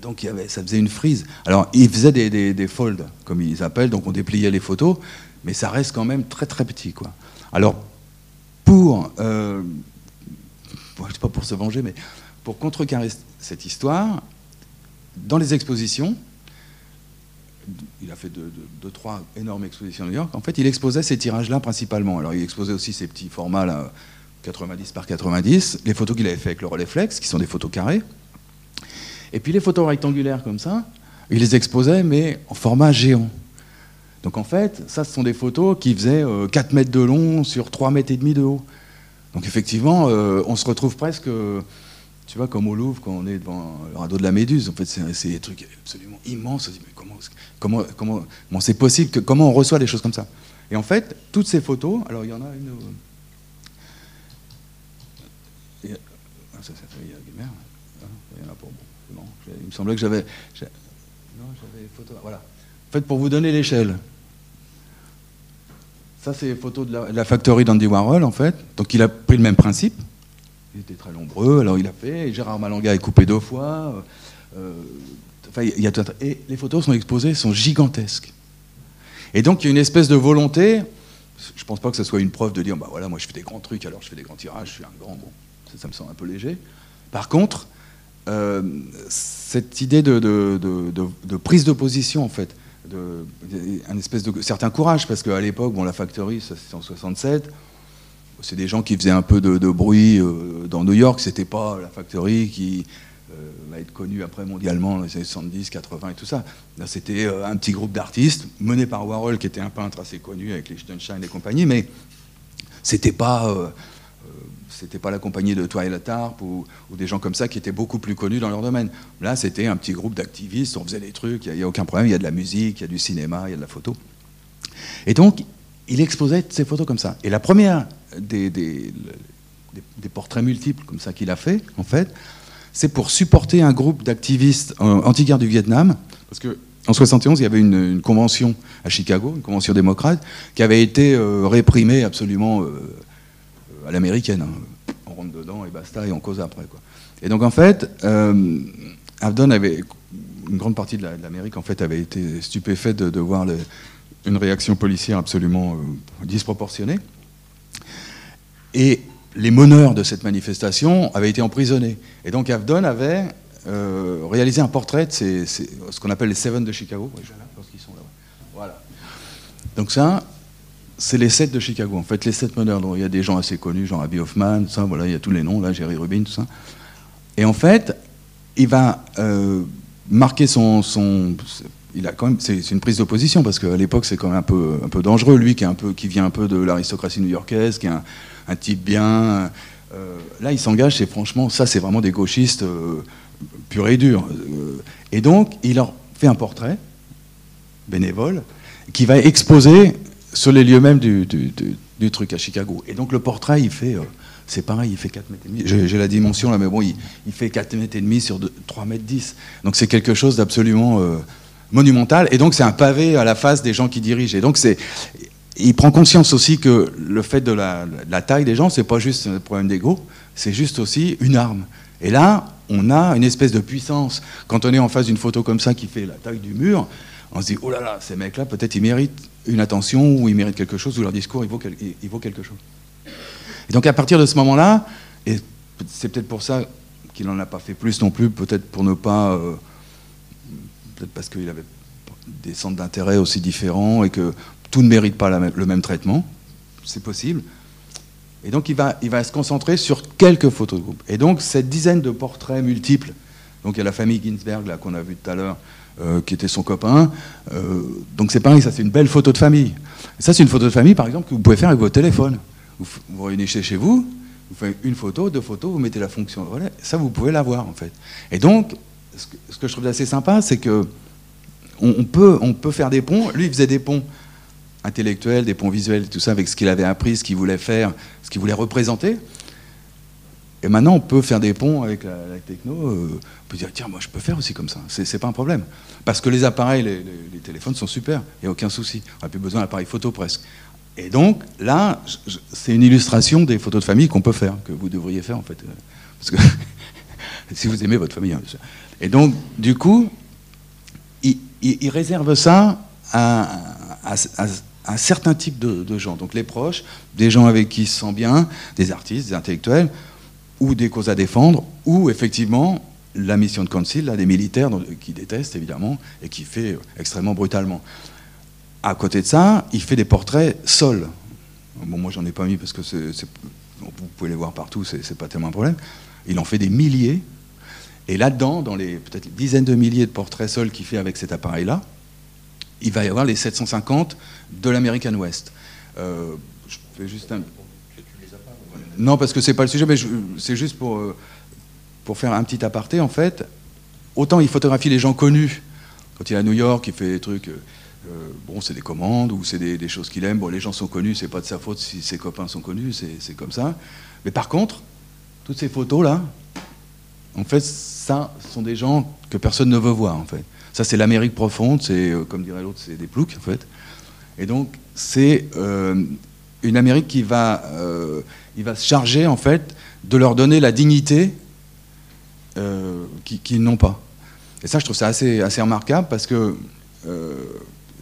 Donc il avait, ça faisait une frise. Alors il faisait des, des, folds, comme ils appellent, donc on dépliait les photos, mais ça reste quand même très très petit. Quoi. Alors pour, euh, pas pour se venger, mais pour contrecarrer cette histoire, dans les expositions, il a fait deux, trois énormes expositions à New York. En fait, il exposait ces tirages-là principalement. Alors, il exposait aussi ces petits formats là, 90 par 90, les photos qu'il avait fait avec le Rolleiflex, qui sont des photos carrées. Et puis les photos rectangulaires comme ça, il les exposait, mais en format géant. Donc en fait, ça, ce sont des photos qui faisaient 4 euh, mètres de long sur 3 mètres et demi de haut. Donc effectivement, euh, on se retrouve presque, tu vois, comme au Louvre quand on est devant le radeau de la Méduse. En fait, c'est des trucs absolument immenses. On se dit, mais comment, comment, comment, c'est possible Comment on reçoit des choses comme ça? Et en fait, toutes ces photos, alors il y en a une. Il y en a pas. Bon, il me semblait que j'avais. Non, j'avais photo. Voilà. En fait, pour vous donner l'échelle, ça, c'est les photos de la, factory d'Andy Warhol, en fait. Donc, il a pris le même principe. Il était très nombreux, alors il a fait. Et Gérard Malanga est coupé deux fois. Euh, enfin, y a, et les photos sont exposées, sont gigantesques. Et donc, il y a une espèce de volonté. Je ne pense pas que ce soit une preuve de dire, bah voilà, moi je fais des grands trucs, alors je fais des grands tirages, je suis un grand. Bon, ça, me semble un peu léger. Par contre, euh, cette idée de, prise de position, en fait, un espèce de certain courage, parce qu'à l'époque, bon, la Factory, ça c'était en 67, c'est des gens qui faisaient un peu de, bruit euh, dans New York, c'était pas la Factory qui euh, va être connue après mondialement dans les années 70, 80 et tout ça. C'était euh, un petit groupe d'artistes mené par Warhol, qui était un peintre assez connu avec les Liechtenstein et compagnie, mais c'était pas c'était pas la compagnie de Twilight Tarp ou, des gens comme ça qui étaient beaucoup plus connus dans leur domaine. Là, c'était un petit groupe d'activistes, on faisait des trucs, il n'y a, aucun problème, il y a de la musique, il y a du cinéma, il y a de la photo. Et donc, il exposait ces photos comme ça. Et la première des, des, portraits multiples comme ça qu'il a fait, en fait, c'est pour supporter un groupe d'activistes anti-guerre du Vietnam, parce que en 71, il y avait une, convention à Chicago, une convention démocrate, qui avait été euh, réprimée absolument euh, à l'américaine. Hein on rentre dedans et basta, et on cause après. Quoi. Et donc en fait, euh, avait, une grande partie de l'Amérique en fait avait été stupéfaite de, voir une réaction policière absolument euh, disproportionnée. Et les meneurs de cette manifestation avaient été emprisonnés. Et donc Avdon avait euh, réalisé un portrait de ce qu'on appelle les Seven de Chicago. Voilà. Donc ça, c'est les sept de Chicago, en fait, les sept meneurs. il y a des gens assez connus, genre Abby Hoffman, ça, voilà, il y a tous les noms, là, Jerry Rubin, tout ça. Et en fait, il va euh, marquer son, son, il a quand même, c'est une prise d'opposition parce qu'à l'époque c'est quand même un peu, un peu dangereux. Lui qui est un peu, qui vient un peu de l'aristocratie new-yorkaise, qui est un, type bien. Euh, là, il s'engage. C'est franchement, ça, c'est vraiment des gauchistes euh, purs et durs. et donc, il leur fait un portrait bénévole qui va exposer sur les lieux mêmes du, truc à Chicago. Et donc le portrait, il fait, euh, c'est pareil, il fait 4 mètres et demi. J'ai la dimension là, mais bon, il, fait 4 mètres et demi sur 3 mètres 10. Donc c'est quelque chose d'absolument euh, monumental. Et donc c'est un pavé à la face des gens qui dirigent. Et donc c'est, il prend conscience aussi que le fait de la, taille des gens, c'est pas juste un problème d'ego, c'est juste aussi une arme. Et là, on a une espèce de puissance. Quand on est en face d'une photo comme ça qui fait la taille du mur, on se dit, oh là là, ces mecs-là, peut-être ils méritent une attention ou ils méritent quelque chose ou leur discours il vaut, quelque chose. Et donc à partir de ce moment-là, et c'est peut-être pour ça qu'il n'en a pas fait plus non plus, peut-être pour ne pas, euh, peut-être parce qu'il avait des centres d'intérêt aussi différents et que tout ne mérite pas le même traitement, c'est possible. Et donc il va, il va se concentrer sur quelques photos de groupe. Et donc cette dizaine de portraits multiples, donc il y a la famille Ginsberg là qu'on a vu tout à l'heure, euh, qui était son copain. Euh, donc c'est pareil, ça c'est une belle photo de famille. ça c'est une photo de famille par exemple que vous pouvez faire avec votre téléphone. Vous vous réunissez chez vous, vous faites une photo, deux photos, vous mettez la fonction relais, ça vous pouvez l'avoir en fait. Et donc ce que, je trouve assez sympa, c'est que on, peut, on peut faire des ponts. Lui il faisait des ponts intellectuels, des ponts visuels, tout ça avec ce qu'il avait appris, ce qu'il voulait faire, ce qu'il voulait représenter. Et maintenant, on peut faire des ponts avec la, techno. Euh, on peut dire, tiens, moi, je peux faire aussi comme ça. C'est pas un problème. Parce que les appareils, les, téléphones sont super. Il n'y a aucun souci. On n'a plus besoin d'appareils photo presque. Et donc, là, c'est une illustration des photos de famille qu'on peut faire, que vous devriez faire, en fait. Parce que si vous aimez votre famille. Hein, et donc, du coup, il, réserve ça à, un certain type de, gens. Donc les proches, des gens avec qui il se sent bien, des artistes, des intellectuels, ou des causes à défendre, ou effectivement la mission de Council, là, des militaires qui détestent évidemment et qui fait extrêmement brutalement. À côté de ça, il fait des portraits sols. Bon, moi j'en ai pas mis parce que vous pouvez les voir partout, c'est pas tellement un problème. Il en fait des milliers. Et là-dedans, dans les peut-être dizaines de milliers de portraits sols qu'il fait avec cet appareil-là, il va y avoir les 750 de l'American West. Euh, je fais juste un... Non, parce que c'est pas le sujet, mais c'est juste pour, euh, pour faire un petit aparté. En fait, autant il photographie les gens connus. Quand il est à New York, il fait des trucs. Euh, bon, c'est des commandes ou c'est des, choses qu'il aime. Bon, les gens sont connus, c'est pas de sa faute si ses copains sont connus, c'est comme ça. Mais par contre, toutes ces photos-là, en fait, ça, sont des gens que personne ne veut voir, en fait. Ça, c'est l'Amérique profonde, c'est, euh, comme dirait l'autre, c'est des ploucs, en fait. Et donc, c'est euh, une Amérique qui va, euh, il va se charger, en fait, de leur donner la dignité qu'ils n'ont pas. Et ça, je trouve ça assez, assez remarquable parce que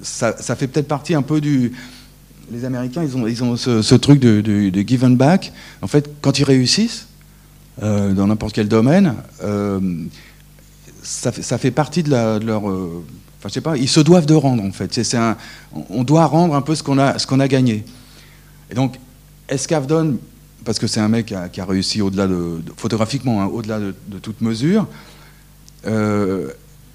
ça, fait peut-être partie un peu du. Les Américains, ils ont, ils ont ce, truc de, de, give and back. En fait, quand ils réussissent, euh, dans n'importe quel domaine, euh, ça, ça, fait, partie de, leur. Euh, enfin, je sais pas, ils se doivent de rendre, en fait. C'est un, on doit rendre un peu ce qu'on a, ce qu'on a gagné. Et donc, Escavdon, parce que c'est un mec qui a, réussi au-delà de, photographiquement, hein, au-delà de, toute mesure,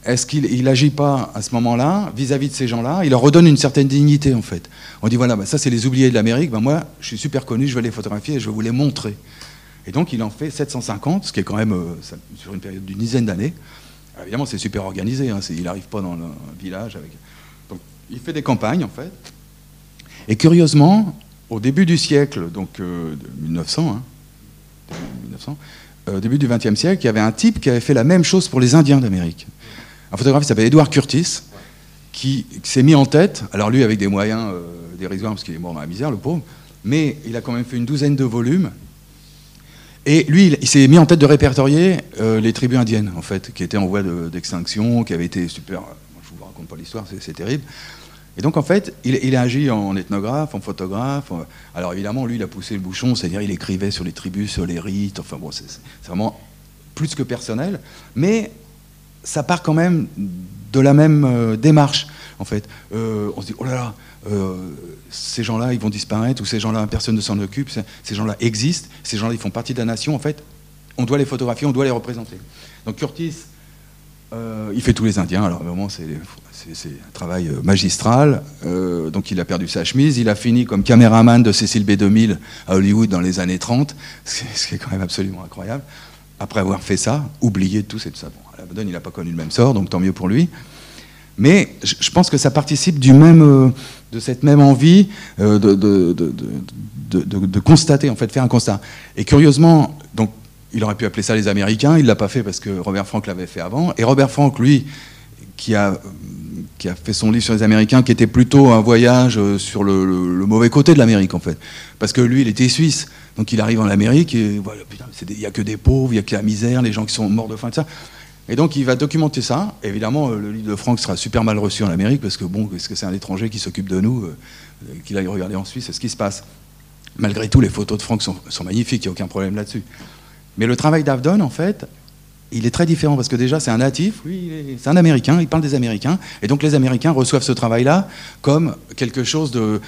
est-ce qu'il n'agit pas à ce moment-là vis-à-vis de ces gens-là? Il leur redonne une certaine dignité, en fait. On dit voilà, bah, ça c'est les oubliés de l'Amérique, bah, moi je suis super connu, je vais les photographier et je vais vous les montrer. Et donc il en fait 750, ce qui est quand même euh, sur une période d'une dizaine d'années. Évidemment, c'est super organisé, hein, il n'arrive pas dans un village avec. Donc il fait des campagnes en fait. Et curieusement, au début du siècle, donc euh, de 1900, hein, 1900 euh, début du XXe siècle, il y avait un type qui avait fait la même chose pour les Indiens d'Amérique. Un photographe qui s'appelle Edward Curtis, qui, s'est mis en tête, alors lui avec des moyens dérisoires parce qu'il est mort dans la misère, le pauvre, mais il a quand même fait une douzaine de volumes et lui, il, s'est mis en tête de répertorier euh, les tribus indiennes, en fait, qui étaient en voie d'extinction, qui avaient été super. je ne vous raconte pas l'histoire, c'est terrible. Et donc, en fait, il, a agi en ethnographe, en photographe. Alors, évidemment, lui, il a poussé le bouchon, c'est-à-dire, il écrivait sur les tribus, sur les rites. Enfin, bon, c'est vraiment plus que personnel. Mais ça part quand même de la même euh, démarche, en fait. Euh, on se dit, oh là là, euh, ces gens-là, ils vont disparaître, ou ces gens-là, personne ne s'en occupe, ces gens-là existent, ces gens-là, ils font partie de la nation, en fait, on doit les photographier, on doit les représenter. Donc Curtis, euh, il fait tous les Indiens, alors vraiment, c'est un travail euh, magistral. donc il a perdu sa chemise, il a fini comme caméraman de Cécile B2000 à Hollywood dans les années 30, ce qui est quand même absolument incroyable. Après avoir fait ça, oublié de tout, c'est tout ça. Bon, à la Madone, il n'a pas connu le même sort, donc tant mieux pour lui. Mais je pense que ça participe du même, euh, de cette même envie euh, de, de, constater, en fait, faire un constat. Et curieusement, donc, il aurait pu appeler ça les Américains, il ne l'a pas fait parce que Robert Frank l'avait fait avant. Et Robert Frank, lui, qui a, qui a fait son livre sur les Américains, qui était plutôt un voyage euh, sur le, mauvais côté de l'Amérique, en fait. Parce que lui, il était suisse. Donc il arrive en Amérique et voilà, il n'y a que des pauvres, il n'y a que la misère, les gens qui sont morts de faim, tout ça. Et donc il va documenter ça. Évidemment, euh, le livre de Franck sera super mal reçu en Amérique parce que bon, est-ce que c'est un étranger qui s'occupe de nous, euh, qu'il aille regarder en Suisse, c'est ce qui se passe. Malgré tout, les photos de Franck sont, magnifiques, il n'y a aucun problème là-dessus. Mais le travail d'Avdon, en fait, il est très différent parce que déjà c'est un natif, lui, c'est un Américain, il parle des Américains, et donc les Américains reçoivent ce travail-là comme quelque chose de,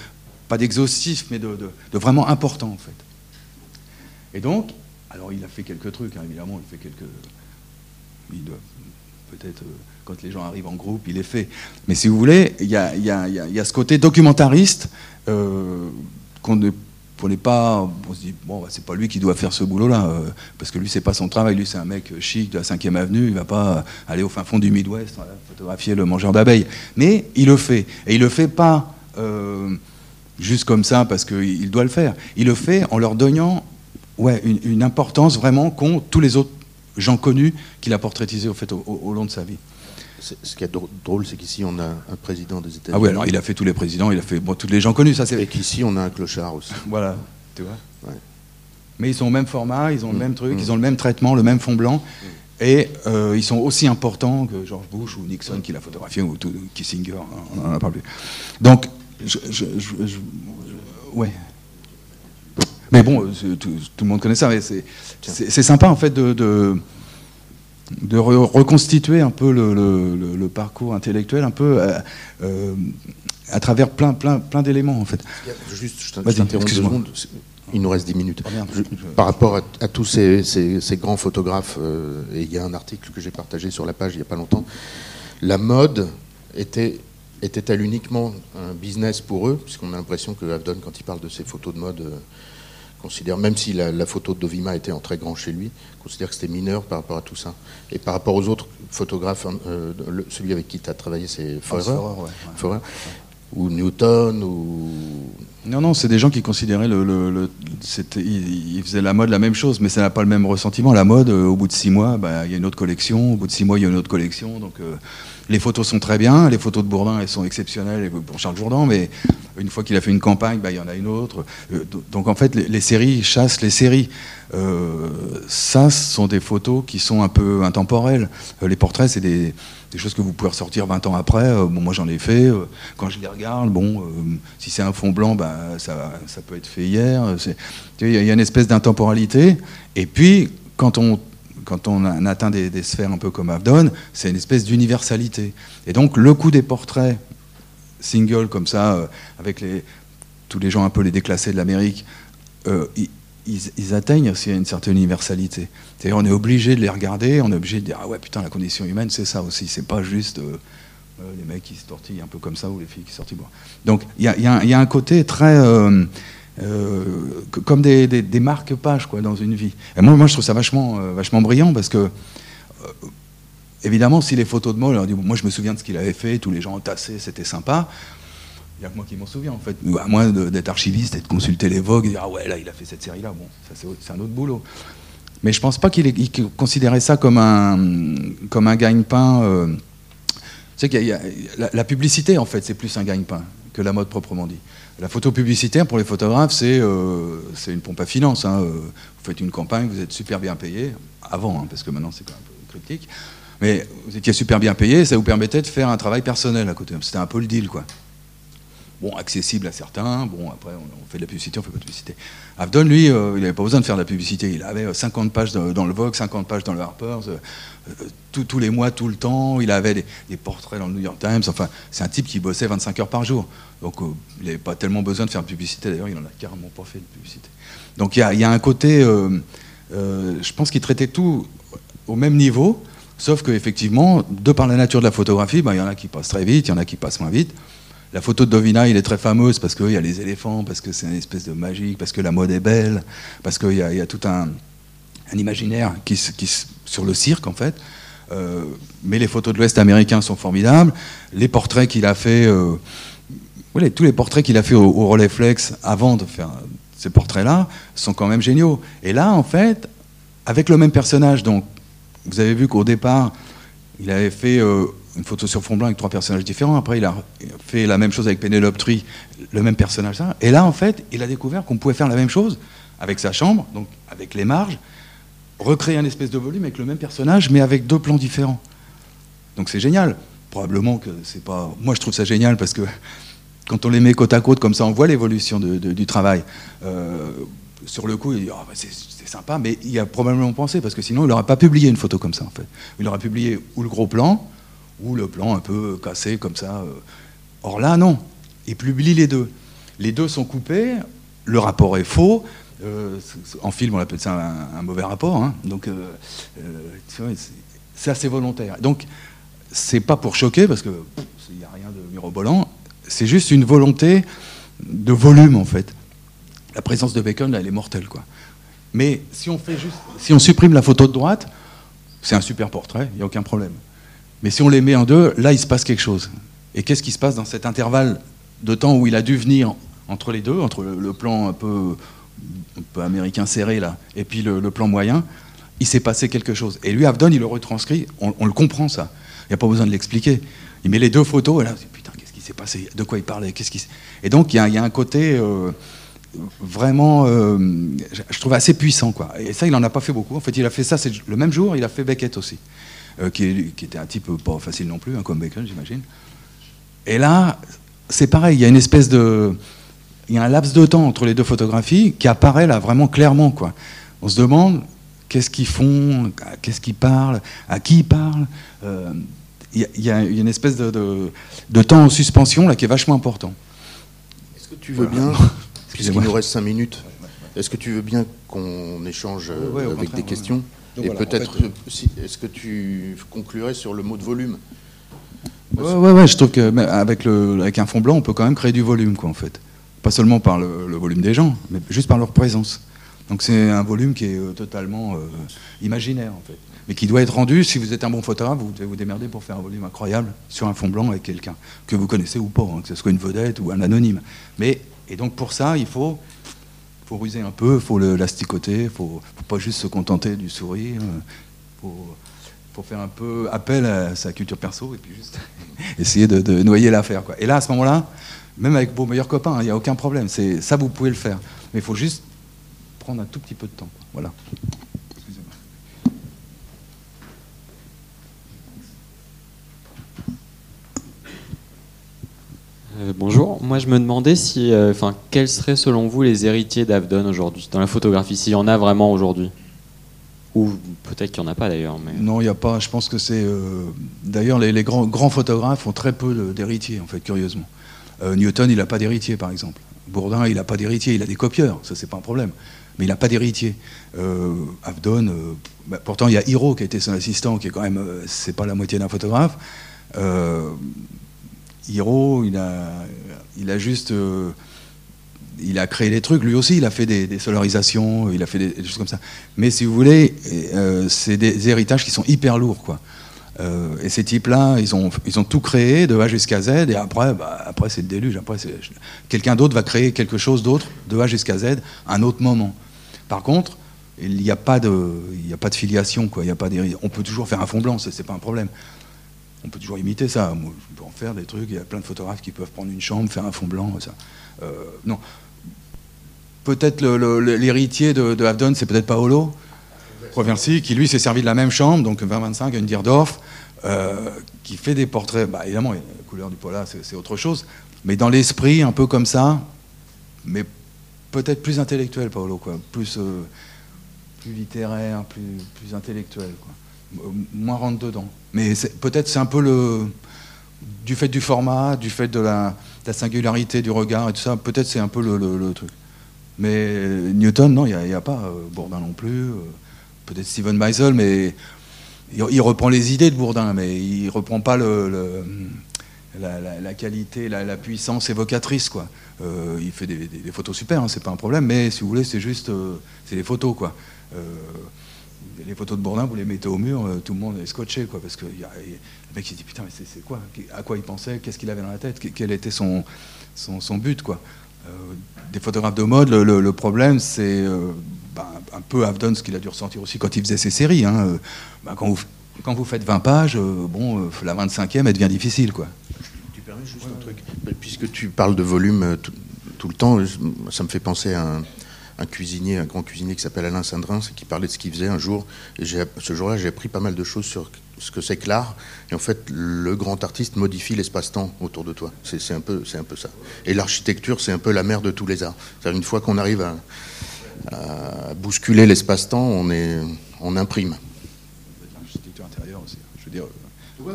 pas d'exhaustif, mais de, vraiment important en fait. Et donc, alors il a fait quelques trucs, hein, évidemment, il fait quelques peut-être, euh, quand les gens arrivent en groupe, il est fait. Mais si vous voulez, il y a, ce côté documentariste euh, qu'on ne n'est pas, on se dit, bon, bah, c'est pas lui qui doit faire ce boulot-là, euh, parce que lui, c'est pas son travail, lui, c'est un mec chic de la 5e avenue, il va pas aller au fin fond du Midwest, photographier le mangeur d'abeilles. Mais il le fait. Et il le fait pas juste comme ça, parce qu'il doit le faire. Il le fait en leur donnant ouais, une, une importance vraiment qu'ont tous les autres gens connus qu'il a portraitisés au, fait, au, long de sa vie. Ce qui est drôle, c'est qu'ici on a un président des États-Unis. Ah oui, alors il a fait tous les présidents, il a fait bon, tous les gens connus, ça c'est. Et qu'ici on a un clochard aussi. voilà, tu vois. Mais ils sont au même format, ils ont le mm. même truc, mm. ils ont le même traitement, le même fond blanc. Et ils sont aussi importants que George Bush ou Nixon qui l'a photographié ou Kissinger, hein, on n'en a pas plus. Donc, je, ouais. Mais bon, tout, le monde connaît ça, mais c'est sympa en fait de, de, reconstituer un peu le, parcours intellectuel, un peu euh, à travers plein, plein, plein d'éléments en fait. Juste, je t'interromps deux secondes. Il nous reste dix minutes. Ah, par rapport à, tous ces, ces, grands photographes, euh, et il y a un article que j'ai partagé sur la page il n'y a pas longtemps, la mode était était-elle uniquement un business pour eux? Puisqu'on a l'impression que Avdon, quand il parle de ses photos de mode, euh, considère, même si la, photo de Dovima était en très grand chez lui, considère que c'était mineur par rapport à tout ça. Et par rapport aux autres photographes, euh, celui avec qui tu as travaillé, c'est Forer, ou Newton, ou... Non, non, c'est des gens qui considéraient le... le, ils, faisaient la mode la même chose, mais ça n'a pas le même ressentiment. La mode, euh, au bout de six mois, bah, il y a une autre collection. Au bout de six mois, il y a une autre collection. Donc... Les photos sont très bien, les photos de Bourdin, elles sont exceptionnelles pour Charles Jourdan, mais une fois qu'il a fait une campagne, bah, il y en a une autre. Euh, donc en fait, les, séries chassent les séries. Euh, ça, ce sont des photos qui sont un peu intemporelles. Euh, les portraits, c'est des, choses que vous pouvez ressortir 20 ans après. bon, moi, j'en ai fait. quand je les regarde, bon, si c'est un fond blanc, bah, ça, ça, peut être fait hier. Il y a une espèce d'intemporalité. Et puis, quand on quand on atteint des, sphères un peu comme Avdon, c'est une espèce d'universalité. Et donc le coup des portraits single comme ça, euh, avec tous les gens un peu les déclassés de l'Amérique, euh, ils, atteignent aussi une certaine universalité. C'est-à-dire on est obligé de les regarder, on est obligé de dire ah ouais putain la condition humaine c'est ça aussi, c'est pas juste euh, les mecs qui se tortillent un peu comme ça ou les filles qui sortent boire. Donc il y a, un côté très euh, comme des, marque-pages quoi, dans une vie. Moi, moi, je trouve ça vachement, euh, vachement brillant parce que, euh, évidemment, si les photos de Moll, moi je me souviens de ce qu'il avait fait, tous les gens entassés, c'était sympa. Il n'y a que moi qui m'en souviens en fait. À moins d'être archiviste et de consulter les Vogue et dire Ah ouais, là, il a fait cette série-là. Bon, ça c'est un autre boulot. Mais je pense pas qu'il considérait ça comme un, comme un gagne-pain. tu sais la, la, publicité, en fait, c'est plus un gagne-pain que la mode proprement dit. La photo publicitaire, pour les photographes, c'est euh, une pompe à finance. Hein. Euh, vous faites une campagne, vous êtes super bien payé, avant, hein, parce que maintenant c'est quand même un peu critique, mais vous étiez super bien payé, ça vous permettait de faire un travail personnel à côté. C'était un peu le deal, quoi bon, accessible à certains. Bon, après, on, fait de la publicité, on fait pas de publicité. Avdon, lui, euh, il n'avait pas besoin de faire de la publicité. Il avait 50 pages dans le Vogue, 50 pages dans le Harper's, tous les mois, tout le temps. Il avait des, portraits dans le New York Times. Enfin, c'est un type qui bossait 25 heures par jour. Donc, euh, il n'avait pas tellement besoin de faire de publicité. D'ailleurs, il n'en a carrément pas fait de publicité. Donc, il y, a, un côté. Euh, euh, je pense qu'il traitait tout au même niveau. Sauf qu'effectivement, de par la nature de la photographie, ben, il y en a qui passent très vite, il y en a qui passent moins vite. La photo de Dovina, il est très fameuse parce qu'il y a les éléphants, parce que c'est une espèce de magique, parce que la mode est belle, parce qu'il y, a tout un, imaginaire qui, sur le cirque, en fait. Euh, mais les photos de l'Ouest américain sont formidables. Les portraits qu'il a fait, euh, tous les portraits qu'il a fait au, au Rolleiflex avant de faire ces portraits-là sont quand même géniaux. Et là, en fait, avec le même personnage, donc vous avez vu qu'au départ, il avait fait euh, une photo sur fond blanc avec trois personnages différents. Après, il a fait la même chose avec Penelope Tree, le même personnage. Et là, en fait, il a découvert qu'on pouvait faire la même chose avec sa chambre, donc avec les marges, recréer un espèce de volume avec le même personnage, mais avec deux plans différents. Donc c'est génial. Probablement que c'est pas. Moi, je trouve ça génial parce que quand on les met côte à côte comme ça, on voit l'évolution du travail. Euh, sur le coup, il dit oh, c'est sympa, mais il a probablement pensé parce que sinon, il n'aurait pas publié une photo comme ça en fait. Il aurait publié ou le gros plan ou le plan un peu cassé comme ça. Euh. Or là, non. Il publie les deux. Les deux sont coupés. Le rapport est faux. Euh, en film, on appelle ça un, mauvais rapport. Hein. Donc, euh, c'est assez volontaire. Donc, c'est pas pour choquer, parce qu'il n'y a rien de mirobolant. C'est juste une volonté de volume, en fait. La présence de Bacon, là, elle est mortelle, quoi. Mais si on supprime la photo de droite, c'est un super portrait, il n'y a aucun problème. Mais si on les met en deux, là, il se passe quelque chose. Et qu'est-ce qui se passe dans cet intervalle de temps où il a dû venir entre les deux, entre le plan un peu américain serré là, et puis le, plan moyen, il s'est passé quelque chose. Et lui, Avdon, il le retranscrit, on, le comprend ça. Il n'y a pas besoin de l'expliquer. Il met les deux photos, et là, putain, qu'est-ce qui s'est passé? De quoi il parlait? Qu'est-ce qui... Et donc, il y, a, un côté, euh, vraiment, je trouve assez puissant. Quoi. Et ça, il n'en a pas fait beaucoup. En fait, il a fait ça le même jour, il a fait Beckett aussi, qui, qui, était un type pas facile non plus, hein, comme Beckett, j'imagine. Et là, c'est pareil, il y a une espèce de. Il y a un laps de temps entre les deux photographies qui apparaît là vraiment clairement. Quoi. On se demande qu'est-ce qu'ils font, qu'est-ce qu'ils parlent, à qui ils parlent. Euh, il y, a une espèce de, temps en suspension là qui est vachement important. Est-ce que tu veux bien, puisqu'il nous reste cinq minutes, est-ce que tu veux bien qu'on échange avec des questions Et peut-être, est-ce que tu conclurais sur le mot de volume Ouais, ouais, ouais, je trouve qu'avec avec un fond blanc, on peut quand même créer du volume, quoi, en fait. Pas seulement par le, volume des gens, mais juste par leur présence. Donc c'est un volume qui est euh, totalement euh, imaginaire, en fait. Mais qui doit être rendu, si vous êtes un bon photographe, vous devez vous démerder pour faire un volume incroyable sur un fond blanc avec quelqu'un, que vous connaissez ou pas, hein, que ce soit une vedette ou un anonyme. Mais, et donc pour ça, il faut, faut ruser un peu, faut l'asticoter, ne faut, pas juste se contenter du sourire. Euh, faut, faut faire un peu appel à sa culture perso et puis juste essayer de, noyer l'affaire. Et là, à ce moment-là, même avec vos meilleurs copains, il n'y a aucun problème. Ça, vous pouvez le faire. Mais il faut juste prendre un tout petit peu de temps. Voilà. Euh, bonjour, moi je me demandais si, euh, enfin, quels seraient selon vous les héritiers d'Avdon aujourd'hui, dans la photographie, s'il y en a vraiment aujourd'hui ou peut-être qu'il n'y en a pas d'ailleurs. Mais... Non, il n'y a pas. Je pense que c'est. Euh, d'ailleurs, les, grands, photographes ont très peu d'héritiers, en fait, curieusement. Newton, il n'a pas d'héritier, par exemple. Bourdin, il n'a pas d'héritier. Il a des copieurs, ça, c'est pas un problème. Mais il n'a pas d'héritier. Avdon, bah, pourtant, il y a Hiro qui a été son assistant, qui est quand même. c'est pas la moitié d'un photographe. Hiro, il a, il a juste il a créé des trucs, lui aussi, il a fait des, solarisations, il a fait des, choses comme ça. Mais si vous voulez, euh, c'est des héritages qui sont hyper lourds, quoi. Euh, et ces types-là, ils ont, ils ont tout créé de A jusqu'à Z, et après, bah, après c'est le déluge. Après, quelqu'un d'autre va créer quelque chose d'autre de A jusqu'à Z un autre moment. Par contre, il n'y a pas de, il a pas de filiation, quoi. Il y a pas on peut toujours faire un fond blanc, c'est pas un problème. On peut toujours imiter ça. Moi, je peux en faire des trucs. Il y a plein de photographes qui peuvent prendre une chambre, faire un fond blanc, ça. Euh, non, peut-être l'héritier de, de c'est peut-être Paolo Provenci, qui lui s'est servi de la même chambre, donc 20-25 à une Dierdorf, euh, qui fait des portraits. Bah, évidemment, la couleur du pola, c'est autre chose, mais dans l'esprit, un peu comme ça, mais peut-être plus intellectuel, Paolo, quoi, plus, euh, plus littéraire, plus, plus intellectuel, quoi. Moins rentre dedans. Mais peut-être c'est un peu le. Du fait du format, du fait de la, singularité du regard et tout ça, peut-être c'est un peu le truc. Mais Newton, non, il n'y a, pas. Euh, Bourdin non plus. Euh, peut-être Steven Meisel, mais il, reprend les idées de Bourdin, mais il reprend pas le, la, qualité, la, puissance évocatrice. Quoi. Euh, il fait des, photos super, hein, c'est pas un problème, mais si vous voulez, c'est juste. c'est des photos, quoi. Les photos de Bourdin, vous les mettez au mur, tout le monde est scotché, quoi, parce que y a, le mec il dit putain, mais c'est quoi? À quoi il pensait? Qu'est-ce qu'il avait dans la tête? Quel était son, son, son but, quoi? Euh, des photographes de mode, le, problème, c'est euh, bah, un peu Avdon, ce qu'il a dû ressentir aussi quand il faisait ses séries. Hein. Euh, bah, quand, vous, quand vous faites 20 pages, bon, la 25e, elle devient difficile. Quoi. Tu permets juste un truc Puisque tu parles de volume tout, le temps, ça me fait penser à un, un cuisinier, un grand cuisinier qui s'appelle Alain Sindrin, qui parlait de ce qu'il faisait un jour. Et ce jour-là, j'ai appris pas mal de choses sur ce que c'est que l'art. Et en fait, le grand artiste modifie l'espace-temps autour de toi. C'est un, peu, un peu ça. Et l'architecture, c'est un peu la mère de tous les arts. Une fois qu'on arrive à, bousculer l'espace-temps, on, on imprime. L'architecture intérieure aussi. Je veux dire,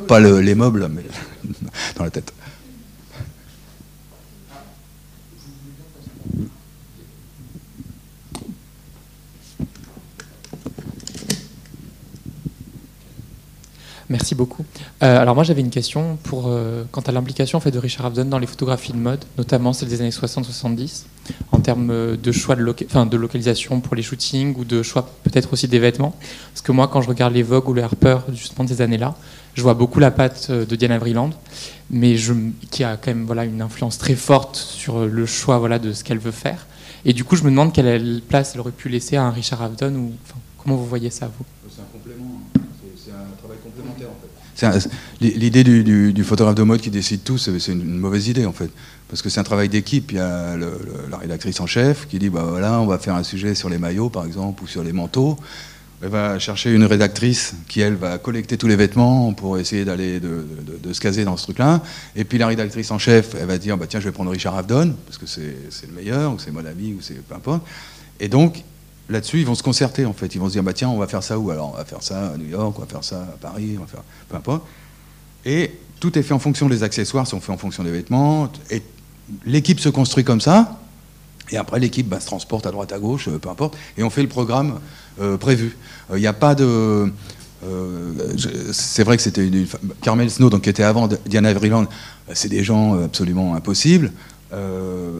pas les meubles, mais dans la tête. Merci beaucoup. Euh, alors moi j'avais une question pour euh, quant à l'implication en de Richard Avedon dans les photographies de mode, notamment celles des années 60-70, en termes euh, de choix de, localisation pour les shootings ou de choix peut-être aussi des vêtements. Parce que moi quand je regarde les Vogue ou le Harper justement de ces années-là, je vois beaucoup la patte de Diana Vreeland, mais qui a quand même voilà, une influence très forte sur le choix voilà, de ce qu'elle veut faire. Et du coup je me demande quelle place elle aurait pu laisser à un Richard Avedon ou comment vous voyez ça vous? L'idée du, photographe de mode qui décide tout, c'est une mauvaise idée en fait. Parce que c'est un travail d'équipe. Il y a la rédactrice en chef qui dit bah voilà, on va faire un sujet sur les maillots par exemple ou sur les manteaux. Elle va chercher une rédactrice qui, elle, va collecter tous les vêtements pour essayer d'aller de, se caser dans ce truc-là. Et puis la rédactrice en chef, elle va dire bah, tiens, je vais prendre Richard Avedon, parce que c'est le meilleur, ou c'est mon ami, ou c'est peu importe. Et donc, là-dessus, ils vont se concerter, en fait. Ils vont se dire bah, tiens, on va faire ça où Alors, on va faire ça à New York, on va faire ça à Paris, on va faire peu importe. Et tout est fait en fonction des accessoires, sont faits en fonction des vêtements. Et l'équipe se construit comme ça. Et après, l'équipe bah, se transporte à droite, à gauche, euh, peu importe, et on fait le programme euh, prévu. Il euh, n'y a pas de. c'est vrai que c'était une, Carmel Snow, donc, qui était avant Diana Vreeland, c'est des gens absolument impossibles.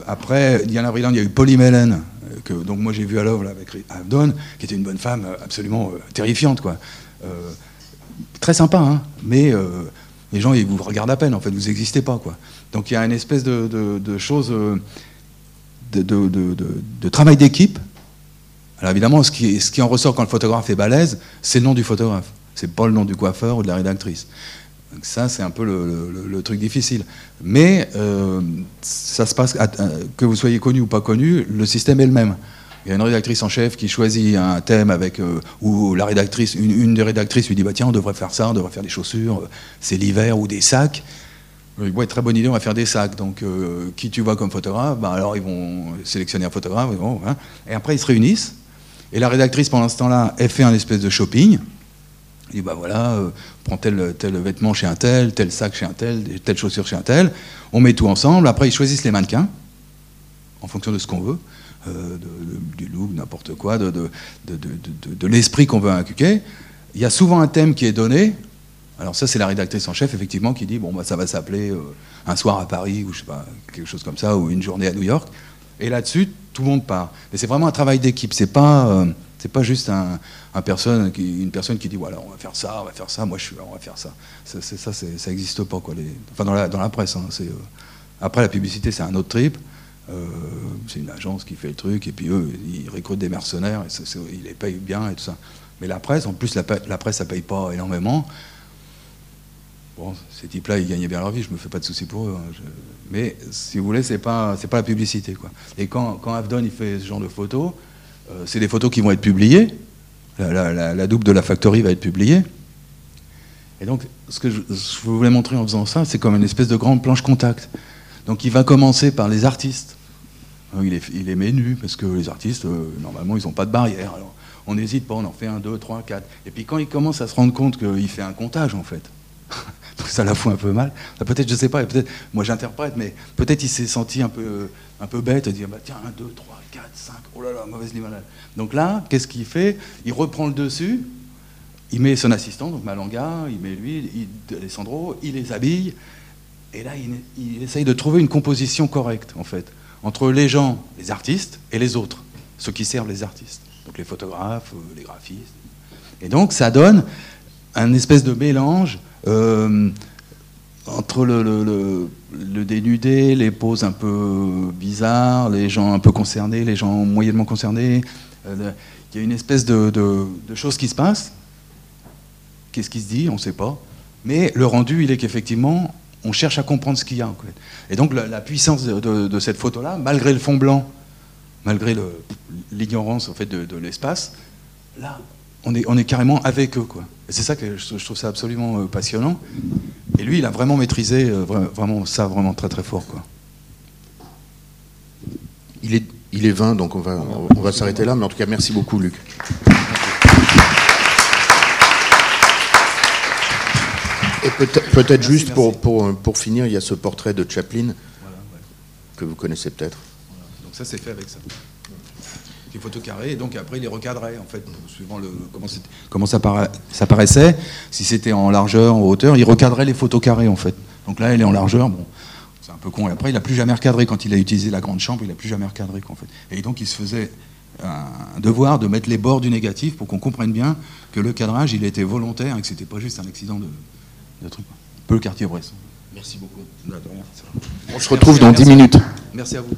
Après, Diana il y a eu Polly Mellen, que donc moi j'ai vu à l'œuvre avec Abdon, qui était une bonne femme absolument terrifiante. Quoi. très sympa, hein, mais les gens ils vous regardent à peine, en fait, vous n'existez pas. Quoi. Donc il y a une espèce de, de, de, travail d'équipe. Alors évidemment, ce qui, ce qui, en ressort quand le photographe est balèze, c'est le nom du photographe. C'est pas le nom du coiffeur ou de la rédactrice. Donc ça, c'est un peu le, truc difficile. Mais euh, ça se passe, que vous soyez connu ou pas connu, le système est le même. Il y a une rédactrice en chef qui choisit un thème avec euh, où la rédactrice, une, des rédactrices lui dit bah tiens on devrait faire ça, on devrait faire des chaussures, c'est l'hiver ou des sacs. Oui, très bonne idée, on va faire des sacs. Donc, euh, qui tu vois comme photographe bah, Alors, ils vont sélectionner un photographe. Hein. Et après, ils se réunissent. Et la rédactrice, pendant ce temps-là, elle fait un espèce de shopping. Elle dit bah voilà, euh, prends tel, tel vêtement chez un tel, tel sac chez un tel, telle chaussure chez un tel. On met tout ensemble. Après, ils choisissent les mannequins, en fonction de ce qu'on veut, euh, du look, n'importe quoi, de, de, l'esprit qu'on veut inculquer. Il y a souvent un thème qui est donné. Alors ça, c'est la rédactrice en chef, effectivement, qui dit, bon, bah, ça va s'appeler euh, un soir à Paris, ou je sais pas, quelque chose comme ça, ou une journée à New York. Et là-dessus, tout le monde part. Mais c'est vraiment un travail d'équipe. C'est pas, c'est pas juste un, une personne qui dit, voilà, on va faire ça, on va faire ça, moi je suis là, on va faire ça. ça ça, n'existe pas, quoi. Enfin, dans la, dans la presse. Hein, euh, après, la publicité, c'est un autre trip. c'est une agence qui fait le truc, et puis eux, ils recrutent des mercenaires, et ils les payent bien et tout ça. Mais la presse, en plus, la, presse, ça paye pas énormément. Bon, ces types-là, ils gagnaient bien leur vie, je me fais pas de soucis pour eux. Hein, mais si vous voulez, c'est pas, c'est pas la publicité. Quoi. Et quand, quand Avdon il fait ce genre de photos, euh, c'est des photos qui vont être publiées. La, double de la factory va être publiée. Et donc, ce que je, voulais montrer en faisant ça, c'est comme une espèce de grande planche contact. Donc, il va commencer par les artistes. Il est, il est menu, parce que les artistes, euh, normalement, ils n'ont pas de barrière. Alors, on n'hésite pas, on en fait un, deux, trois, quatre. Et puis, quand il commence à se rendre compte qu'il fait un comptage, en fait, ça la fout un peu mal. Peut-être, je sais pas, peut-être, moi j'interprète, mais peut-être il s'est senti un peu, un peu bête, dire bah, tiens, 1, 2, 3, 4, 5, oh là là, mauvaise limonade. Donc là, qu'est-ce qu'il fait? Il reprend le dessus, il met son assistant, donc Malanga, il met lui, il, Alessandro, il les habille, et là, il, il, essaye de trouver une composition correcte, en fait, entre les gens, les artistes, et les autres, ceux qui servent les artistes, donc les photographes, euh, les graphistes. Et donc, ça donne un espèce de mélange entre le, dénudé, les poses un peu bizarres, les gens un peu concernés, les gens moyennement concernés, euh, il y a une espèce de, de, chose qui se passe. Qu'est-ce qui se dit On ne sait pas. Mais le rendu, il est qu'effectivement, on cherche à comprendre ce qu'il y a. Et donc la, puissance de, cette photo-là, malgré le fond blanc, malgré l'ignorance en fait, de, l'espace, là, on est, on est carrément avec eux. Quoi. Et c'est ça que je, trouve ça absolument euh, passionnant. Et lui, il a vraiment maîtrisé euh, vraiment ça vraiment très très fort. Quoi. Il est, il est 20, donc on va, on va s'arrêter là. Mais en tout cas, merci beaucoup, Luc. Et peut-être peut juste pour, pour, pour, finir, il y a ce portrait de Chaplin que vous connaissez peut-être. Donc ça, c'est fait avec ça des photos carrées, et donc après il les recadrait, en fait, suivant le, comment, comment ça, ça, paraissait. Si c'était en largeur, en hauteur, il recadrait les photos carrées, en fait. Donc là, elle est en largeur, bon, c'est un peu con. Et après, il n'a plus jamais recadré. Quand il a utilisé la grande chambre, il n'a plus jamais recadré, en fait. Et donc, il se faisait un devoir de mettre les bords du négatif pour qu'on comprenne bien que le cadrage, il était volontaire et que c'était pas juste un accident de, de truc. Un peu le quartier Bresson. Merci beaucoup. On se retrouve dans 10 minutes. Merci à vous.